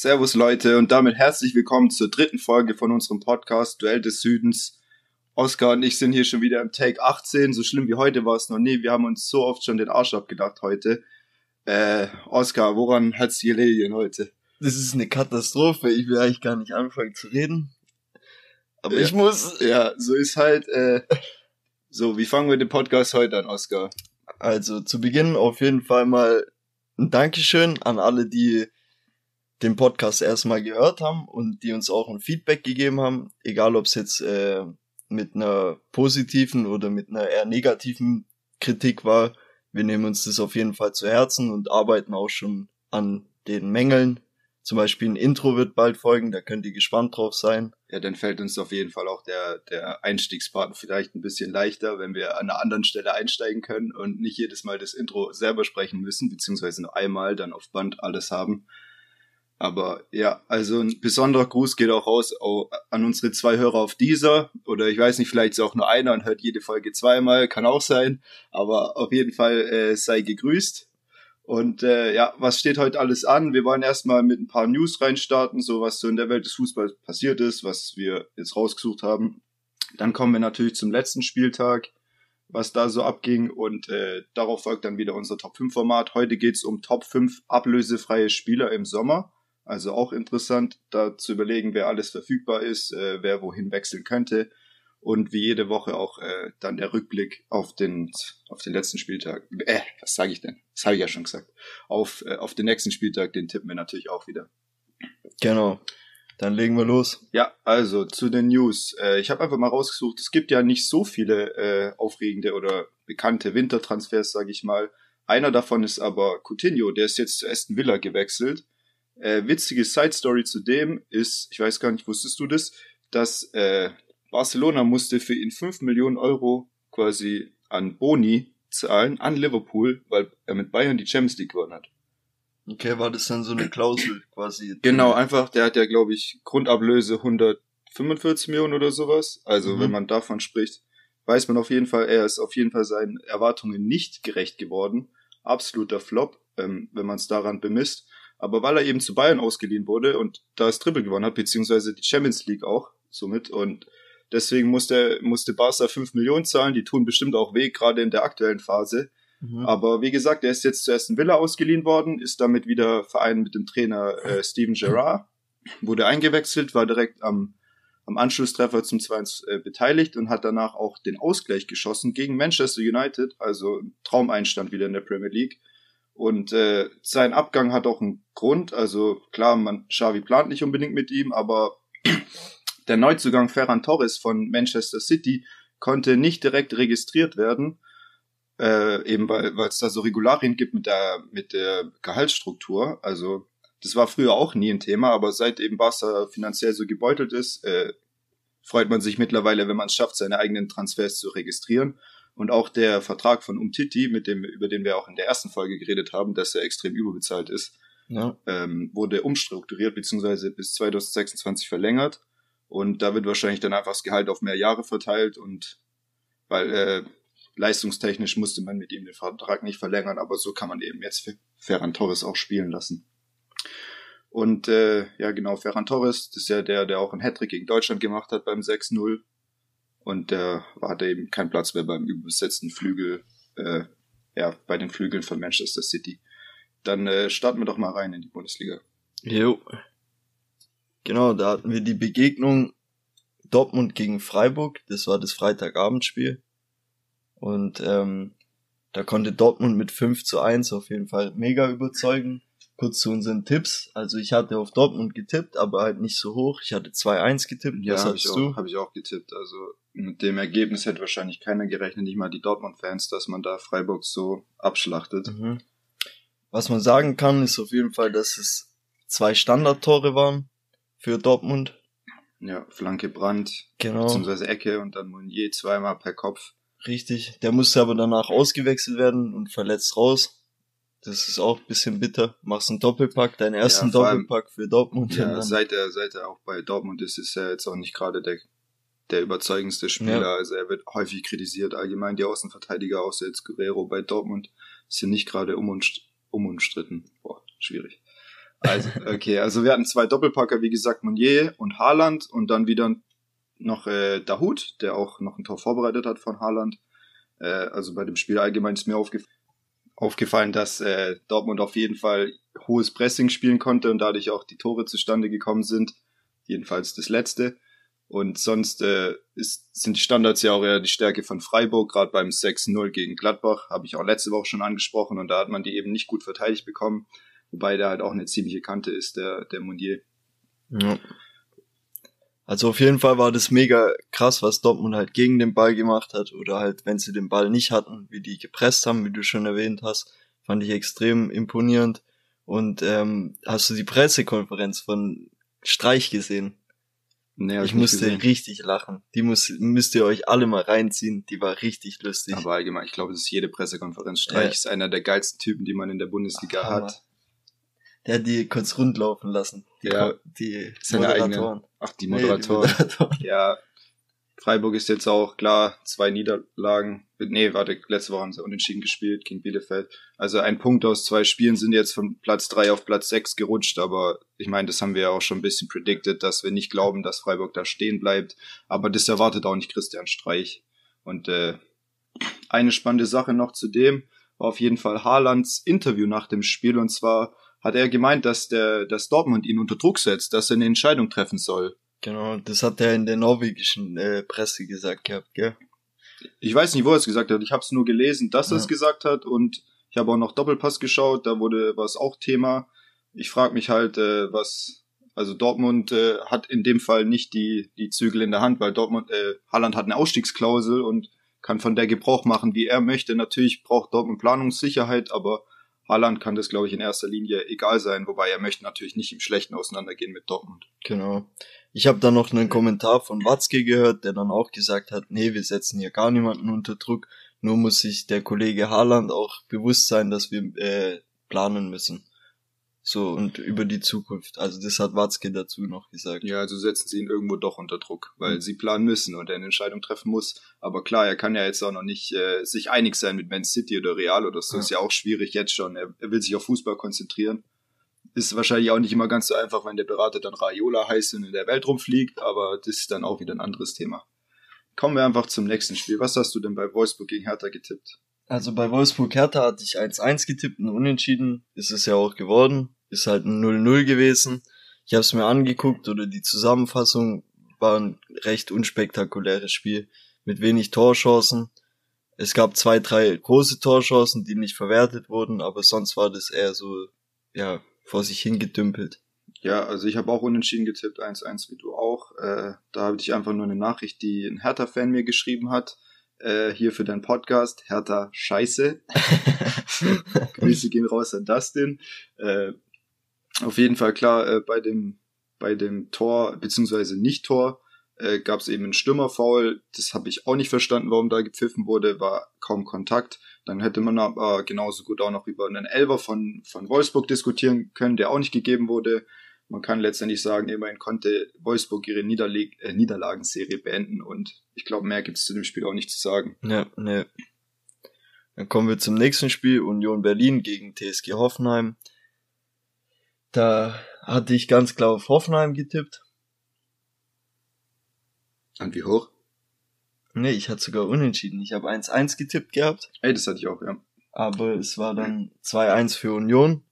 Servus Leute und damit herzlich willkommen zur dritten Folge von unserem Podcast Duell des Südens. Oskar und ich sind hier schon wieder im Take 18. So schlimm wie heute war es noch nie. Wir haben uns so oft schon den Arsch abgedacht heute. Äh, Oskar, woran hat's die gelegen heute? Das ist eine Katastrophe. Ich will eigentlich gar nicht anfangen zu reden. Aber ja, ich muss. Ja, so ist halt. Äh, so, wie fangen wir den Podcast heute an, Oskar? Also zu Beginn auf jeden Fall mal ein Dankeschön an alle, die den Podcast erstmal gehört haben und die uns auch ein Feedback gegeben haben, egal ob es jetzt äh, mit einer positiven oder mit einer eher negativen Kritik war. Wir nehmen uns das auf jeden Fall zu Herzen und arbeiten auch schon an den Mängeln. Zum Beispiel ein Intro wird bald folgen, da könnt ihr gespannt drauf sein. Ja, dann fällt uns auf jeden Fall auch der, der Einstiegspartner vielleicht ein bisschen leichter, wenn wir an einer anderen Stelle einsteigen können und nicht jedes Mal das Intro selber sprechen müssen, beziehungsweise nur einmal dann auf Band alles haben. Aber ja, also ein besonderer Gruß geht auch raus an unsere zwei Hörer auf dieser. Oder ich weiß nicht, vielleicht ist auch nur einer und hört jede Folge zweimal, kann auch sein. Aber auf jeden Fall äh, sei gegrüßt. Und äh, ja, was steht heute alles an? Wir wollen erstmal mit ein paar News reinstarten, so was so in der Welt des Fußballs passiert ist, was wir jetzt rausgesucht haben. Dann kommen wir natürlich zum letzten Spieltag, was da so abging. Und äh, darauf folgt dann wieder unser Top 5 Format. Heute geht's um Top 5 ablösefreie Spieler im Sommer. Also auch interessant, da zu überlegen, wer alles verfügbar ist, äh, wer wohin wechseln könnte. Und wie jede Woche auch äh, dann der Rückblick auf den, auf den letzten Spieltag. Äh, was sage ich denn? Das habe ich ja schon gesagt. Auf, äh, auf den nächsten Spieltag, den tippen wir natürlich auch wieder. Genau. Dann legen wir los. Ja, also zu den News. Äh, ich habe einfach mal rausgesucht, es gibt ja nicht so viele äh, aufregende oder bekannte Wintertransfers, sage ich mal. Einer davon ist aber Coutinho, der ist jetzt zu Aston Villa gewechselt. Äh, witzige Side Story zu dem ist, ich weiß gar nicht, wusstest du das, dass äh, Barcelona musste für ihn 5 Millionen Euro quasi an Boni zahlen an Liverpool, weil er mit Bayern die Champions League gewonnen hat. Okay, war das dann so eine Klausel quasi? Genau, einfach, der hat ja, glaube ich, Grundablöse 145 Millionen oder sowas. Also, mhm. wenn man davon spricht, weiß man auf jeden Fall, er ist auf jeden Fall seinen Erwartungen nicht gerecht geworden. Absoluter Flop, ähm, wenn man es daran bemisst. Aber weil er eben zu Bayern ausgeliehen wurde und da das Triple gewonnen hat, beziehungsweise die Champions League auch somit und deswegen musste, musste Barca 5 Millionen zahlen, die tun bestimmt auch weh, gerade in der aktuellen Phase. Mhm. Aber wie gesagt, er ist jetzt zuerst in Villa ausgeliehen worden, ist damit wieder vereint mit dem Trainer äh, Steven Gerrard, wurde eingewechselt, war direkt am, am Anschlusstreffer zum 2 äh, beteiligt und hat danach auch den Ausgleich geschossen gegen Manchester United, also Traumeinstand wieder in der Premier League. Und äh, sein Abgang hat auch einen Grund. Also klar, man Xavi plant nicht unbedingt mit ihm, aber der Neuzugang Ferran Torres von Manchester City konnte nicht direkt registriert werden, äh, eben weil es da so Regularien gibt mit der mit der Gehaltsstruktur. Also das war früher auch nie ein Thema, aber seit eben Barca finanziell so gebeutelt ist, äh, freut man sich mittlerweile, wenn man es schafft, seine eigenen Transfers zu registrieren. Und auch der Vertrag von Umtiti, mit dem, über den wir auch in der ersten Folge geredet haben, dass er extrem überbezahlt ist, ja. ähm, wurde umstrukturiert beziehungsweise bis 2026 verlängert. Und da wird wahrscheinlich dann einfach das Gehalt auf mehr Jahre verteilt und weil äh, leistungstechnisch musste man mit ihm den Vertrag nicht verlängern, aber so kann man eben jetzt Ferran Torres auch spielen lassen. Und äh, ja, genau, Ferran Torres, das ist ja der, der auch einen Hattrick gegen Deutschland gemacht hat beim 6-0 und der hatte eben keinen Platz mehr beim überbesetzten Flügel, äh, ja, bei den Flügeln von Manchester City. Dann äh, starten wir doch mal rein in die Bundesliga. Jo. Genau, da hatten wir die Begegnung Dortmund gegen Freiburg. Das war das Freitagabendspiel. Und ähm, da konnte Dortmund mit 5 zu 1 auf jeden Fall mega überzeugen kurz zu unseren Tipps. Also ich hatte auf Dortmund getippt, aber halt nicht so hoch. Ich hatte 2-1 getippt. Ja, habe ich, auch, hab ich auch getippt. Also mit dem Ergebnis hätte wahrscheinlich keiner gerechnet, nicht mal die Dortmund-Fans, dass man da Freiburg so abschlachtet. Mhm. Was man sagen kann, ist auf jeden Fall, dass es zwei Standardtore waren für Dortmund. Ja, Flanke Brand, genau. beziehungsweise Ecke und dann Meunier zweimal per Kopf. Richtig, der musste aber danach ausgewechselt werden und verletzt raus. Das ist auch ein bisschen bitter. Machst einen Doppelpack, deinen ersten ja, Doppelpack allem, für Dortmund. Ja, seit er, seit er auch bei Dortmund ist, ist er jetzt auch nicht gerade der, der überzeugendste Spieler. Ja. Also er wird häufig kritisiert. Allgemein die Außenverteidiger, außer jetzt Guerrero bei Dortmund, ist ja nicht gerade um, umstritten. Boah, schwierig. Also, okay, also wir hatten zwei Doppelpacker, wie gesagt, Monier und Haaland und dann wieder noch äh, Dahut, der auch noch ein Tor vorbereitet hat von Haaland. Äh, also bei dem Spiel allgemein ist mir aufgef aufgefallen, dass äh, Dortmund auf jeden Fall hohes Pressing spielen konnte und dadurch auch die Tore zustande gekommen sind. Jedenfalls das letzte. Und sonst äh, ist, sind die Standards ja auch eher die Stärke von Freiburg, gerade beim 6-0 gegen Gladbach, habe ich auch letzte Woche schon angesprochen und da hat man die eben nicht gut verteidigt bekommen, wobei der halt auch eine ziemliche Kante ist, der, der Mundier. Ja. Also auf jeden Fall war das mega krass, was Dortmund halt gegen den Ball gemacht hat oder halt, wenn sie den Ball nicht hatten, wie die gepresst haben, wie du schon erwähnt hast, fand ich extrem imponierend. Und ähm, hast du die Pressekonferenz von Streich gesehen? Nee, ich musste gesehen. richtig lachen. Die muss, müsst ihr euch alle mal reinziehen. Die war richtig lustig. Aber allgemein, ich glaube, das ist jede Pressekonferenz. Streich ja. ist einer der geilsten Typen, die man in der Bundesliga Ach, hat. Der hat die kurz rundlaufen lassen. Die, ja, die Moderatoren. Eigene, ach, die Moderatoren. Nee, die Moderatoren. Ja, Freiburg ist jetzt auch klar, zwei Niederlagen. Nee, warte, letzte Woche haben sie unentschieden gespielt gegen Bielefeld. Also ein Punkt aus zwei Spielen sind jetzt von Platz drei auf Platz sechs gerutscht, aber ich meine, das haben wir ja auch schon ein bisschen predicted, dass wir nicht glauben, dass Freiburg da stehen bleibt. Aber das erwartet auch nicht Christian Streich. Und äh, eine spannende Sache noch zu dem war auf jeden Fall Haalands Interview nach dem Spiel und zwar hat er gemeint, dass der, dass Dortmund ihn unter Druck setzt, dass er eine Entscheidung treffen soll. Genau, das hat er in der norwegischen äh, Presse gesagt gehabt, gell? Ich weiß nicht, wo er es gesagt hat. Ich habe es nur gelesen, dass ja. er es gesagt hat und ich habe auch noch Doppelpass geschaut. Da wurde was auch Thema. Ich frage mich halt, äh, was also Dortmund äh, hat in dem Fall nicht die die Zügel in der Hand, weil Dortmund äh, Halland hat eine Ausstiegsklausel und kann von der Gebrauch machen, wie er möchte. Natürlich braucht Dortmund Planungssicherheit, aber Haaland kann das, glaube ich, in erster Linie egal sein, wobei er möchte natürlich nicht im Schlechten auseinandergehen mit Dortmund. Genau. Ich habe dann noch einen Kommentar von Watzke gehört, der dann auch gesagt hat, nee, wir setzen hier gar niemanden unter Druck, nur muss sich der Kollege Haaland auch bewusst sein, dass wir äh, planen müssen. So, und über die Zukunft. Also das hat Watzke dazu noch gesagt. Ja, also setzen sie ihn irgendwo doch unter Druck, weil mhm. sie planen müssen und er eine Entscheidung treffen muss. Aber klar, er kann ja jetzt auch noch nicht äh, sich einig sein mit Man City oder Real oder so. Ja. Ist ja auch schwierig jetzt schon. Er, er will sich auf Fußball konzentrieren. Ist wahrscheinlich auch nicht immer ganz so einfach, wenn der Berater dann Raiola heißt und in der Welt rumfliegt, aber das ist dann auch wieder ein anderes Thema. Kommen wir einfach zum nächsten Spiel. Was hast du denn bei Wolfsburg gegen Hertha getippt? Also bei Wolfsburg Hertha hatte ich 1-1 getippt, ein Unentschieden ist es ja auch geworden. Ist halt ein 0-0 gewesen. Ich habe es mir angeguckt oder die Zusammenfassung war ein recht unspektakuläres Spiel mit wenig Torchancen. Es gab zwei, drei große Torchancen, die nicht verwertet wurden, aber sonst war das eher so, ja, vor sich hingedümpelt. Ja, also ich habe auch unentschieden getippt, 1-1 wie du auch. Äh, da habe ich einfach nur eine Nachricht, die ein Hertha-Fan mir geschrieben hat äh, hier für deinen Podcast. Hertha Scheiße. Grüße gehen raus an Dustin. Äh, auf jeden Fall klar, äh, bei dem bei dem Tor beziehungsweise Nicht-Tor äh, gab es eben einen Stürmerfoul. Das habe ich auch nicht verstanden, warum da gepfiffen wurde. War kaum Kontakt. Dann hätte man aber genauso gut auch noch über einen Elver von von Wolfsburg diskutieren können, der auch nicht gegeben wurde man kann letztendlich sagen, immerhin konnte Wolfsburg ihre Niederleg äh, Niederlagenserie beenden und ich glaube, mehr gibt es zu dem Spiel auch nicht zu sagen. Ja, ne. Dann kommen wir zum nächsten Spiel, Union Berlin gegen TSG Hoffenheim. Da hatte ich ganz klar auf Hoffenheim getippt. Und wie hoch? Nee, ich hatte sogar unentschieden. Ich habe 1-1 getippt gehabt. Ey, das hatte ich auch, ja. Aber es war dann 2-1 für Union.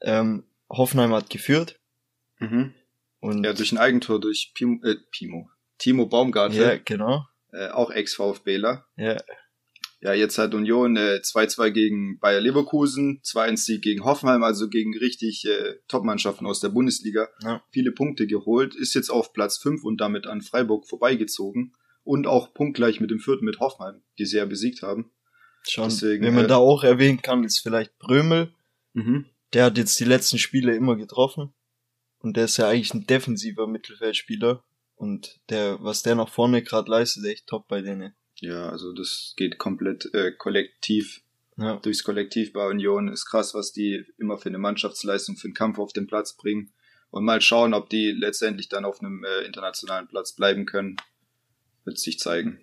Ähm, Hoffenheim hat geführt. Mhm. Und ja, durch ein Eigentor durch Pimo, äh, Pimo. Timo Baumgartel. Ja, genau. Äh, auch Ex-VfBler. Ja. Ja, jetzt hat Union 2-2 äh, gegen Bayer Leverkusen, 2-1 Sieg gegen Hoffenheim, also gegen richtig äh, Top-Mannschaften aus der Bundesliga. Ja. Viele Punkte geholt, ist jetzt auf Platz 5 und damit an Freiburg vorbeigezogen. Und auch punktgleich mit dem vierten mit Hoffenheim, die sie ja besiegt haben. Schon. Deswegen, Wenn man äh, da auch erwähnen kann, ist vielleicht Brömel. Mhm. Der hat jetzt die letzten Spiele immer getroffen. Und der ist ja eigentlich ein defensiver Mittelfeldspieler. Und der, was der nach vorne gerade leistet, ist echt top bei denen. Ja, also das geht komplett äh, kollektiv. Ja. Durchs Kollektiv bei Union ist krass, was die immer für eine Mannschaftsleistung, für einen Kampf auf den Platz bringen. Und mal schauen, ob die letztendlich dann auf einem äh, internationalen Platz bleiben können. Wird sich zeigen.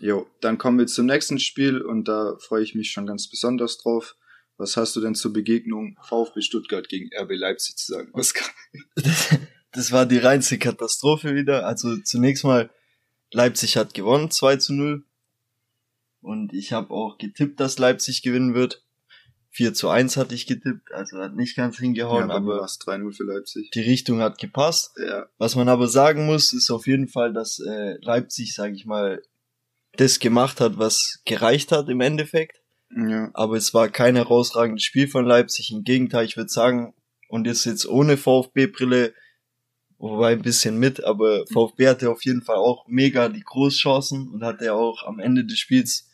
Jo, dann kommen wir zum nächsten Spiel und da freue ich mich schon ganz besonders drauf Was hast du denn zur Begegnung VfB Stuttgart gegen RB Leipzig zu sagen, Oskar? Das, das war die reinste Katastrophe wieder. Also zunächst mal, Leipzig hat gewonnen, 2 zu 0. Und ich habe auch getippt, dass Leipzig gewinnen wird. 4 zu 1 hatte ich getippt, also hat nicht ganz hingehauen, ja, aber war 3-0 für Leipzig. die Richtung hat gepasst. Ja, Was man aber sagen muss, ist auf jeden Fall, dass äh, Leipzig, sage ich mal, das gemacht hat, was gereicht hat im Endeffekt. Ja. Aber es war kein herausragendes Spiel von Leipzig. Im Gegenteil, ich würde sagen, und jetzt jetzt ohne VfB-Brille, wobei ein bisschen mit, aber VfB hatte auf jeden Fall auch mega die Großchancen und hatte auch am Ende des Spiels,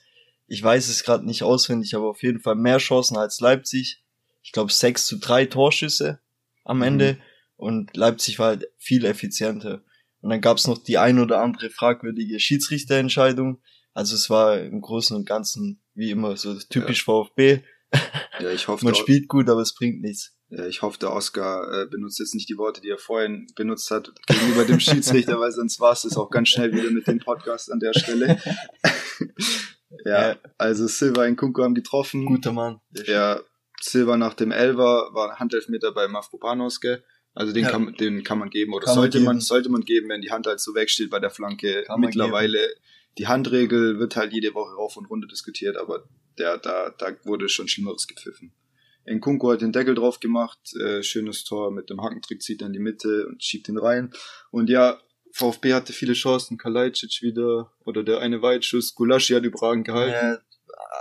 ich weiß es gerade nicht auswendig, aber auf jeden Fall mehr Chancen als Leipzig. Ich glaube 6 zu 3 Torschüsse am Mhm. Ende und Leipzig war halt viel effizienter. Und dann gab es noch die ein oder andere fragwürdige Schiedsrichterentscheidung. Also es war im Großen und Ganzen wie immer so typisch VfB. ja ich hoffe, Man spielt gut, aber es bringt nichts. Ja, ich hoffe, der Oscar äh, benutzt jetzt nicht die Worte, die er vorhin benutzt hat gegenüber dem Schiedsrichter, weil sonst war es das auch ganz schnell wieder mit dem Podcast an der Stelle. ja, Ja. also Silva und Kunku haben getroffen. Guter Mann. Ja, Silva nach dem Elver war Handelfmeter bei Mavropanos, gell? Also den, Ja. kann, den kann man geben oder Kann man sollte man, geben. sollte man geben, wenn die Hand halt so wegsteht bei der Flanke. Kann man Mittlerweile die Handregel wird halt jede Woche rauf und runter diskutiert, aber der, da, da wurde schon Schlimmeres gepfiffen. Nkunku hat den Deckel drauf gemacht, äh, schönes Tor mit dem Hackentrick zieht er in die Mitte und schiebt ihn rein. Und ja, VfB hatte viele Chancen, Kalajdzic wieder oder der eine Weitschuss, Gulaschi hat überragend gehalten.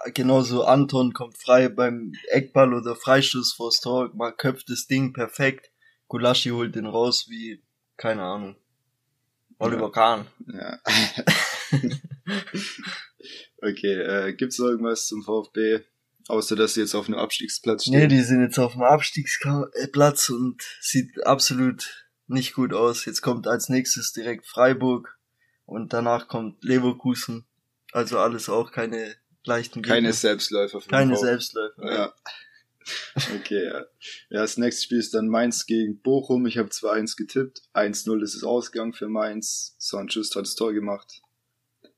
Äh, genauso Anton kommt frei beim Eckball oder Freistoß vors Tor, mal köpft das Ding perfekt. Gulaschi holt den raus wie, keine Ahnung. Oliver Kahn. Ja. okay, äh, gibt's noch irgendwas zum VfB? Außer, dass sie jetzt auf einem Abstiegsplatz Nee, stehen. die sind jetzt auf dem Abstiegsplatz und sieht absolut nicht gut aus. Jetzt kommt als nächstes direkt Freiburg und danach kommt Leverkusen. Also alles auch keine leichten Keine Gegner. Selbstläufer für den keine. Selbstläufer. Ja. Okay, ja. ja. Das nächste Spiel ist dann Mainz gegen Bochum. Ich habe 2-1 getippt. 1-0 ist es ausgegangen für Mainz. Sanchez hat das Tor gemacht.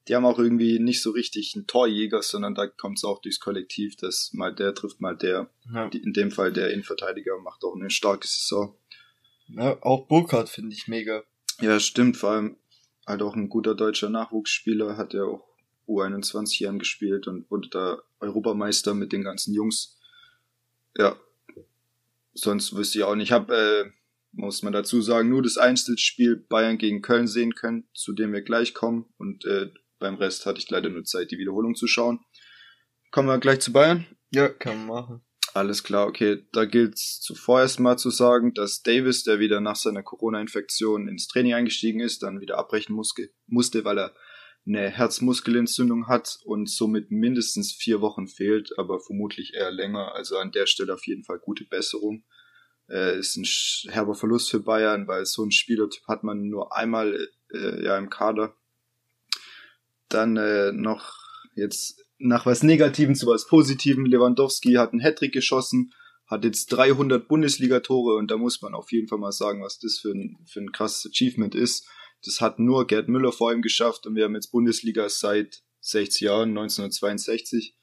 Die haben auch irgendwie nicht so richtig einen Torjäger, sondern da kommt es auch durchs Kollektiv, dass mal der trifft, mal der. Ja. Die- In dem Fall der Innenverteidiger macht auch eine starke Saison. Ja, auch Burkhardt finde ich mega. Ja, stimmt. Vor allem halt auch ein guter deutscher Nachwuchsspieler, hat ja auch U21 Jahren gespielt und wurde da Europameister mit den ganzen Jungs. Ja. Sonst wüsste ich auch nicht. Ich habe, äh, muss man dazu sagen, nur das Einzelspiel Bayern gegen Köln sehen können, zu dem wir gleich kommen. Und äh, beim Rest hatte ich leider nur Zeit, die Wiederholung zu schauen. Kommen wir gleich zu Bayern. Ja, kann man machen. Alles klar, okay. Da gilt's zuvor erstmal zu sagen, dass Davis, der wieder nach seiner Corona-Infektion ins Training eingestiegen ist, dann wieder abbrechen musste, weil er eine Herzmuskelentzündung hat und somit mindestens vier Wochen fehlt, aber vermutlich eher länger. Also an der Stelle auf jeden Fall gute Besserung. Äh, ist ein herber Verlust für Bayern, weil so einen Spielertyp hat man nur einmal äh, ja im Kader. Dann äh, noch jetzt nach was Negativem zu was Positivem. Lewandowski hat einen Hattrick geschossen, hat jetzt 300 Bundesliga-Tore und da muss man auf jeden Fall mal sagen, was das für ein, für ein krasses Achievement ist. Das hat nur Gerd Müller vor ihm geschafft und wir haben jetzt Bundesliga seit 60 Jahren, 1962.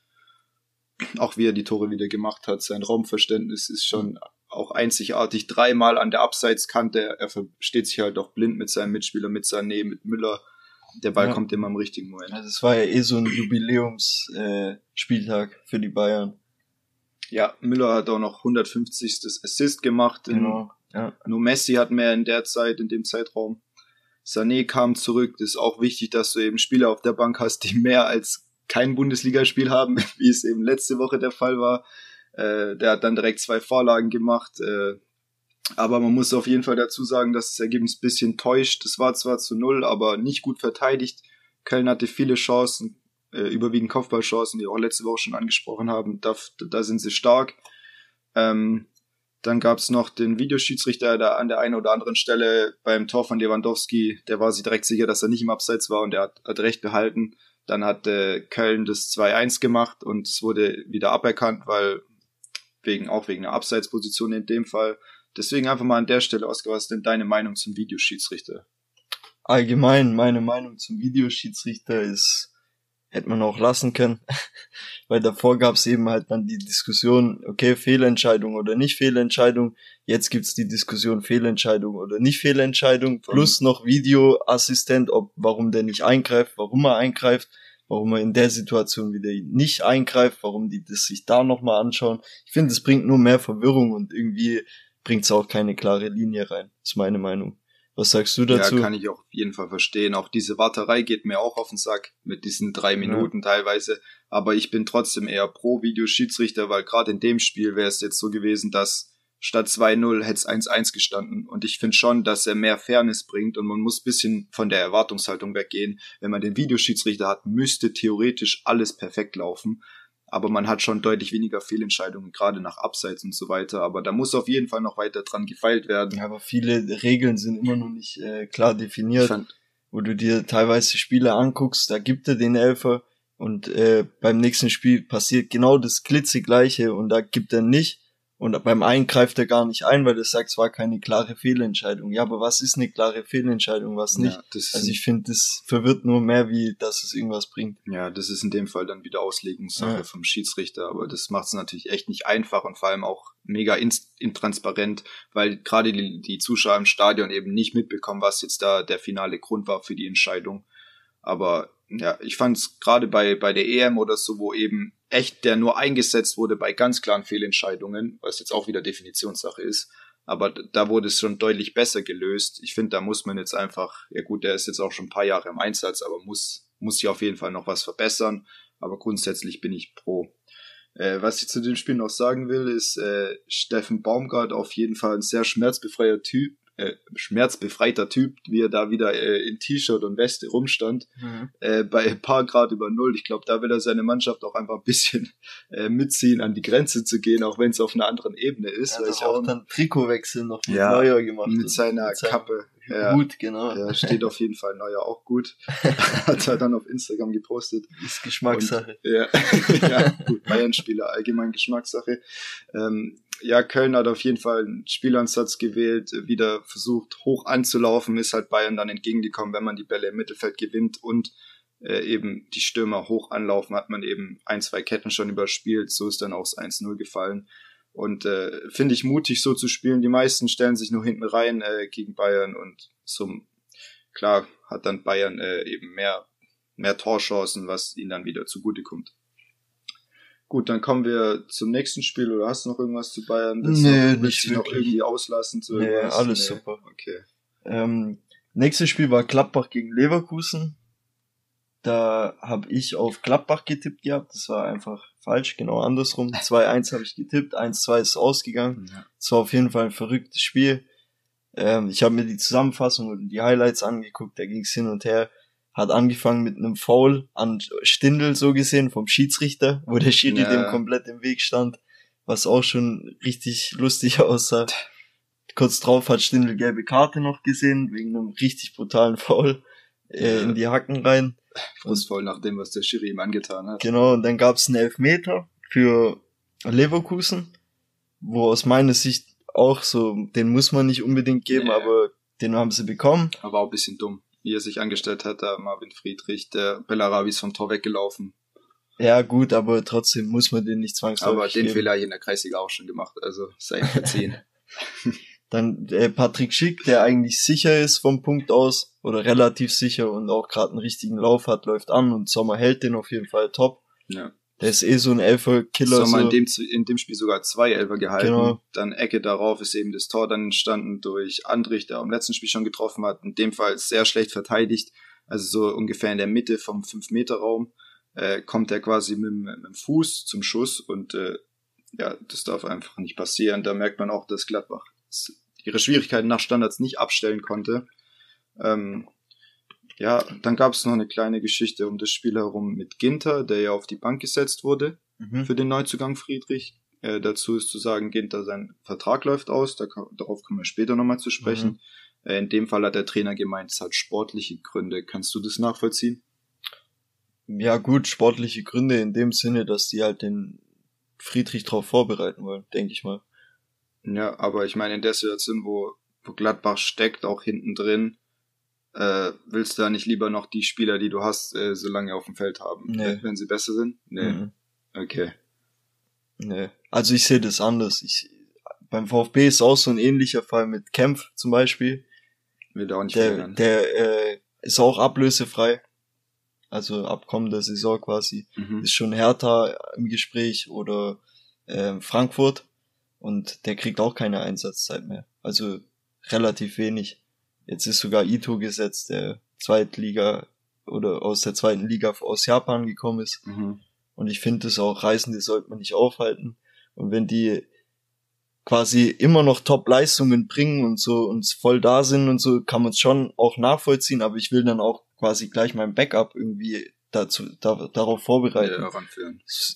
Auch wie er die Tore wieder gemacht hat, sein Raumverständnis ist schon auch einzigartig. Dreimal an der Abseitskante, er versteht sich halt auch blind mit seinem Mitspieler, mit Sané, mit Müller. Der Ball Ja. kommt immer im richtigen Moment. Also es war ja eh so ein Jubiläumsspieltag äh, für die Bayern. Ja, Müller hat auch noch 150. Assist gemacht. Genau. Ja. Nur Messi hat mehr in der Zeit, in dem Zeitraum. Sané kam zurück. Das ist auch wichtig, dass du eben Spieler auf der Bank hast, die mehr als kein Bundesligaspiel haben, wie es eben letzte Woche der Fall war. Äh, der hat dann direkt zwei Vorlagen gemacht. Äh, aber man muss auf jeden Fall dazu sagen, dass das Ergebnis bisschen täuscht. Es war zwar zu null, aber nicht gut verteidigt. Köln hatte viele Chancen, äh, überwiegend Kopfballchancen, die wir auch letzte Woche schon angesprochen haben. Da, da sind sie stark. Ähm, dann gab's noch den Videoschiedsrichter, der an der einen oder anderen Stelle beim Tor von Lewandowski, der war sich direkt sicher, dass er nicht im Abseits war und der hat, hat recht behalten. Dann hat äh, Köln das 2-1 gemacht und es wurde wieder aberkannt, weil wegen auch wegen einer Abseitsposition in dem Fall. Deswegen einfach mal an der Stelle, Oskar, was ist denn deine Meinung zum Videoschiedsrichter? Allgemein, meine Meinung zum Videoschiedsrichter ist, hätte man auch lassen können. Weil davor gab es eben halt dann die Diskussion, okay, Fehlentscheidung oder nicht Fehlentscheidung. Jetzt gibt's die Diskussion Fehlentscheidung oder nicht Fehlentscheidung. Plus noch Videoassistent, ob warum der nicht eingreift, warum er eingreift, warum er in der Situation wieder nicht eingreift, warum die das sich da nochmal anschauen. Ich finde, es bringt nur mehr Verwirrung und irgendwie bringt's auch keine klare Linie rein. ist meine Meinung. Was sagst du dazu? Ja, kann ich auch auf jeden Fall verstehen. Auch diese Warterei geht mir auch auf den Sack mit diesen drei Minuten ja. teilweise. Aber ich bin trotzdem eher pro Videoschiedsrichter, weil gerade in dem Spiel wäre es jetzt so gewesen, dass statt 2-0 hätte es 1-1 gestanden. Und ich finde schon, dass er mehr Fairness bringt und man muss bisschen von der Erwartungshaltung weggehen. Wenn man den Videoschiedsrichter hat, müsste theoretisch alles perfekt laufen aber man hat schon deutlich weniger Fehlentscheidungen, gerade nach Abseits und so weiter. Aber da muss auf jeden Fall noch weiter dran gefeilt werden. Ja, aber viele Regeln sind immer noch nicht äh, klar definiert. Wo du dir teilweise Spiele anguckst, da gibt er den Elfer und äh, beim nächsten Spiel passiert genau das klitzegleiche und da gibt er nicht. Und beim einen greift er gar nicht ein, weil er sagt, es war keine klare Fehlentscheidung. Ja, aber was ist eine klare Fehlentscheidung, was nicht? Ja, also ich finde, das verwirrt nur mehr, wie dass es irgendwas bringt. Ja, das ist in dem Fall dann wieder Auslegungssache ja. vom Schiedsrichter, aber das macht es natürlich echt nicht einfach und vor allem auch mega intransparent, weil gerade die, die Zuschauer im Stadion eben nicht mitbekommen, was jetzt da der finale Grund war für die Entscheidung. Aber ja, ich fand es gerade bei, bei der EM oder so, wo eben echt der nur eingesetzt wurde bei ganz klaren Fehlentscheidungen, was jetzt auch wieder Definitionssache ist. Aber da wurde es schon deutlich besser gelöst. Ich finde, da muss man jetzt einfach, ja gut, der ist jetzt auch schon ein paar Jahre im Einsatz, aber muss, muss sich auf jeden Fall noch was verbessern. Aber grundsätzlich bin ich pro. Äh, was ich zu dem Spiel noch sagen will, ist äh, Steffen Baumgart auf jeden Fall ein sehr schmerzbefreier Typ, äh, schmerzbefreiter Typ, wie er da wieder äh, in T-Shirt und Weste rumstand, mhm. äh, bei ein paar Grad über Null. Ich glaube, da will er seine Mannschaft auch einfach ein bisschen äh, mitziehen, an die Grenze zu gehen, auch wenn es auf einer anderen Ebene ist. Er hat auch dann Trikotwechsel noch mit ja, Neuer gemacht. Mit seiner mit Kappe. Ja, gut, genau. Ja, steht auf jeden Fall Neuer auch gut. hat er dann auf Instagram gepostet. Ist Geschmackssache. Und, ja, ja, gut, Bayern-Spieler, allgemein Geschmackssache. Ähm, ja, Köln hat auf jeden Fall einen Spielansatz gewählt, wieder versucht hoch anzulaufen, ist halt Bayern dann entgegengekommen, wenn man die Bälle im Mittelfeld gewinnt und äh, eben die Stürmer hoch anlaufen, hat man eben ein, zwei Ketten schon überspielt, so ist dann auch das 1-0 gefallen. Und äh, finde ich mutig, so zu spielen. Die meisten stellen sich nur hinten rein äh, gegen Bayern und zum klar hat dann Bayern äh, eben mehr, mehr Torchancen, was ihnen dann wieder zugute kommt. Gut, dann kommen wir zum nächsten Spiel. Oder hast du noch irgendwas zu Bayern? Das nee, noch, nicht noch irgendwie auslassen zu Nee, alles nee. super. Okay. Ähm, nächstes Spiel war Gladbach gegen Leverkusen. Da habe ich auf Gladbach getippt gehabt. Das war einfach falsch, genau andersrum. 2-1 habe ich getippt, 1-2 ist ausgegangen. Ja. Das war auf jeden Fall ein verrücktes Spiel. Ähm, ich habe mir die Zusammenfassung und die Highlights angeguckt, da ging es hin und her hat angefangen mit einem Foul an Stindel so gesehen vom Schiedsrichter, wo der Schiri ja. dem komplett im Weg stand, was auch schon richtig lustig aussah. Kurz drauf hat Stindel gelbe Karte noch gesehen, wegen einem richtig brutalen Foul äh, in die Hacken rein. Frustvoll nach dem, was der Schiri ihm angetan hat. Genau, und dann gab's einen Elfmeter für Leverkusen, wo aus meiner Sicht auch so, den muss man nicht unbedingt geben, ja. aber den haben sie bekommen. Aber auch ein bisschen dumm wie er sich angestellt hat, da Marvin Friedrich, der Bellarabi ist vom Tor weggelaufen. Ja, gut, aber trotzdem muss man den nicht zwangsläufig Aber den geben. Fehler hier in der Kreisliga auch schon gemacht, also sei verziehen. Dann äh, Patrick Schick, der eigentlich sicher ist vom Punkt aus oder relativ sicher und auch gerade einen richtigen Lauf hat, läuft an und Sommer hält den auf jeden Fall top. Ja. Der ist eh so ein Elfer-Killer. Sommer so. in, dem, in dem Spiel sogar zwei Elfer gehalten. Genau. Dann Ecke darauf ist eben das Tor dann entstanden durch Andrich, der im letzten Spiel schon getroffen hat. In dem Fall sehr schlecht verteidigt. Also so ungefähr in der Mitte vom 5-Meter-Raum äh, kommt er quasi mit, mit dem Fuß zum Schuss und äh, ja, das darf einfach nicht passieren. Da merkt man auch, dass Gladbach ihre Schwierigkeiten nach Standards nicht abstellen konnte. Ähm, ja, dann gab es noch eine kleine Geschichte um das Spiel herum mit Ginter, der ja auf die Bank gesetzt wurde mhm. für den Neuzugang Friedrich. Äh, dazu ist zu sagen, Ginter, sein Vertrag läuft aus, da, darauf kommen wir später nochmal zu sprechen. Mhm. Äh, in dem Fall hat der Trainer gemeint, es hat sportliche Gründe. Kannst du das nachvollziehen? Ja, gut, sportliche Gründe in dem Sinne, dass die halt den Friedrich darauf vorbereiten wollen, denke ich mal. Ja, aber ich meine, in der Situation, wo, wo Gladbach steckt, auch hinten drin, Äh, willst du da nicht lieber noch die Spieler, die du hast, äh, so lange auf dem Feld haben, Nee. wenn sie besser sind? Nee. Mhm. Okay. Nee. Also ich sehe das anders. Ich, beim VfB ist auch so ein ähnlicher Fall mit Kempf zum Beispiel. Will da auch nicht Der, verlängern. der äh, ist auch ablösefrei. Also ab kommender Saison quasi. Mhm. Ist schon Hertha im Gespräch oder ähm, Frankfurt. Und der kriegt auch keine Einsatzzeit mehr. Also relativ wenig. Jetzt ist sogar Ito gesetzt, der Zweitliga oder aus der zweiten Liga aus Japan gekommen ist. Mhm. Und ich finde es auch, Reisende sollte man nicht aufhalten. Und wenn die quasi immer noch Top-Leistungen bringen und so und voll da sind und so, kann man es schon auch nachvollziehen, aber ich will dann auch quasi gleich mein Backup irgendwie dazu, da, darauf vorbereiten. Ja.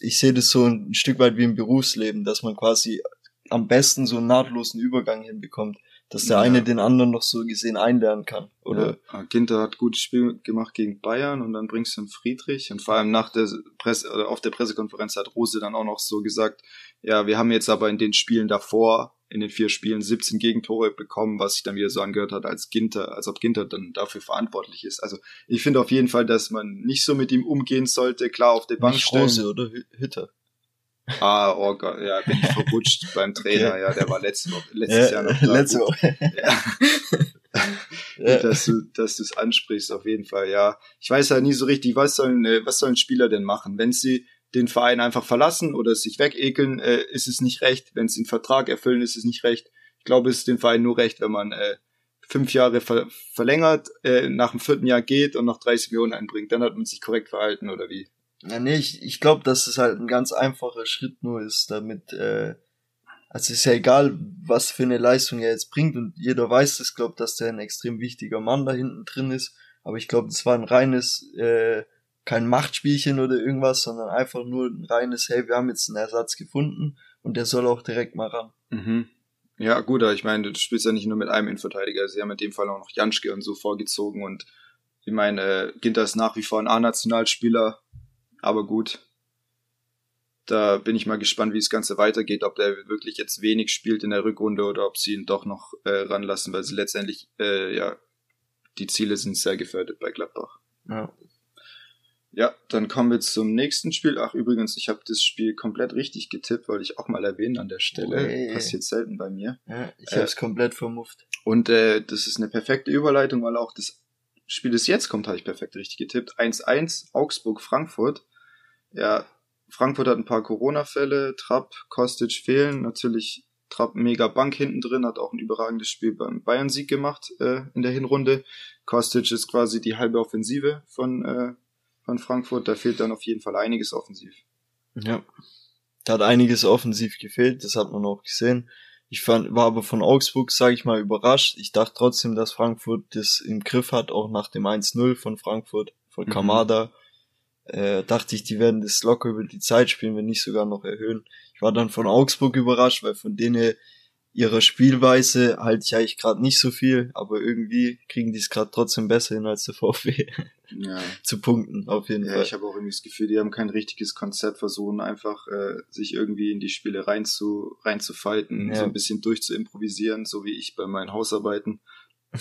Ich sehe das so ein Stück weit wie im Berufsleben, dass man quasi am besten so einen nahtlosen Übergang hinbekommt, dass der Ja. eine den anderen noch so gesehen einlernen kann. Oder ja. Ginter hat gutes Spiel gemacht gegen Bayern und dann bringst du einen Friedrich und vor allem nach der Presse oder auf der Pressekonferenz hat Rose dann auch noch so gesagt, ja, wir haben jetzt aber in den Spielen davor, in den vier Spielen 17 Gegentore bekommen, was sich dann wieder so angehört hat, als Ginter, als ob Ginter dann dafür verantwortlich ist. Also ich finde auf jeden Fall, dass man nicht so mit ihm umgehen sollte, klar auf der Bank nicht stellen. Rose oder Hü- Hütter. Ah, oh Gott, ja, bin ich verrutscht beim Trainer, Okay. ja, der war letzte Woche, letztes Jahr noch da. letzte. Woche. Ja. Ja. Dass du, dass du es ansprichst, auf jeden Fall, ja. Ich weiß halt nie so richtig, was sollen, äh, was sollen Spieler denn machen? Wenn sie den Verein einfach verlassen oder sich wegekeln, äh, ist es nicht recht. Wenn sie einen Vertrag erfüllen, ist es nicht recht. Ich glaube, es ist dem Verein nur recht, wenn man äh, fünf Jahre ver verlängert, äh, nach dem vierten Jahr geht und noch 30 Millionen einbringt. Dann hat man sich korrekt verhalten, oder wie? Ja, nee, ich, ich glaube, dass es halt ein ganz einfacher Schritt nur ist, damit, äh, also ist ja egal, was für eine Leistung er jetzt bringt und jeder weiß es, glaubt, dass der ein extrem wichtiger Mann da hinten drin ist, aber ich glaube, das war ein reines, äh, kein Machtspielchen oder irgendwas, sondern einfach nur ein reines, hey, wir haben jetzt einen Ersatz gefunden und der soll auch direkt mal ran. Mhm. Ja, gut, aber ich meine, du spielst ja nicht nur mit einem Innenverteidiger. Sie haben in dem Fall auch noch Janschke und so vorgezogen und ich meine, Ginter ist nach wie vor ein A-Nationalspieler, aber gut. Da bin ich mal gespannt, wie das Ganze weitergeht, ob der wirklich jetzt wenig spielt in der Rückrunde oder ob sie ihn doch noch äh, ranlassen, weil sie letztendlich, äh, ja, die Ziele sind sehr gefährdet bei Gladbach. Ja. Ja, dann kommen wir zum nächsten Spiel. Ach, übrigens, ich habe das Spiel komplett richtig getippt, wollte ich auch mal erwähnen an der Stelle. Ui. Passiert selten bei mir. ja ich Äh, hab's komplett vermufft. Und äh, das ist eine perfekte Überleitung, weil auch das Spiel, das jetzt kommt, habe ich perfekt richtig getippt. 1-1 Augsburg-Frankfurt. Ja, Frankfurt hat ein paar Corona-Fälle, Trapp, Kostic fehlen. Natürlich Trapp mega Bank hinten drin, hat auch ein überragendes Spiel beim Bayern-Sieg gemacht äh, in der Hinrunde. Kostic ist quasi die halbe Offensive von, äh, von Frankfurt. Da fehlt dann auf jeden Fall einiges offensiv. Ja. Da hat einiges offensiv gefehlt, das hat man auch gesehen. Ich fand, war aber von Augsburg, sage ich mal, überrascht. Ich dachte trotzdem, dass Frankfurt das im Griff hat, auch nach dem 1-0 von Frankfurt, von Mhm. Kamada. Äh, dachte ich, die werden das locker über die Zeit spielen, wenn nicht sogar noch erhöhen. Ich war dann von Augsburg überrascht, weil von denen ihrer Spielweise halte ich eigentlich gerade nicht so viel, aber irgendwie kriegen die es gerade trotzdem besser hin als der VfB Ja. zu punkten, auf jeden Ja, Fall. ich habe auch irgendwie das Gefühl, die haben kein richtiges Konzept, versuchen einfach äh, sich irgendwie in die Spiele rein zu, reinzufighten, Ja. so ein bisschen durchzuimprovisieren, so wie ich bei meinen Hausarbeiten.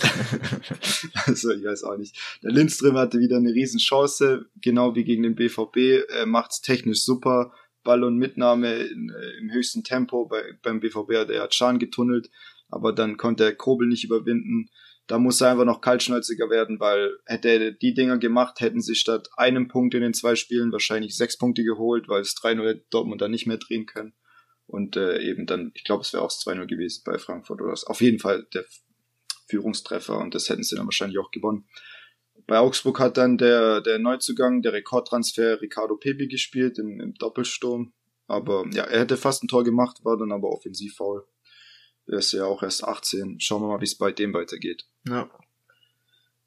also ich weiß auch nicht. Der Lindström hatte wieder eine riesen Chance, genau wie gegen den BVB, äh, macht's technisch super, Ball und Mitnahme in, äh, im höchsten Tempo. Bei, beim BVB hat er Chan getunnelt, aber dann konnte er Kobel nicht überwinden. Da muss er einfach noch kaltschnäuziger werden, weil hätte er die Dinger gemacht, hätten sie statt einem Punkt in den zwei Spielen wahrscheinlich sechs Punkte geholt, weil es 3-0 hätte Dortmund dann nicht mehr drehen können. Und äh, eben dann, ich glaube, es wäre auch 2-0 gewesen bei Frankfurt oder auf jeden Fall der Führungstreffer und das hätten sie dann wahrscheinlich auch gewonnen. Bei Augsburg hat dann der, der Neuzugang, der Rekordtransfer Ricardo Pepi gespielt im, im Doppelsturm. Aber ja, er hätte fast ein Tor gemacht, war dann aber offensiv faul. Er ist ja auch erst 18. Schauen wir mal, wie es bei dem weitergeht. Ja.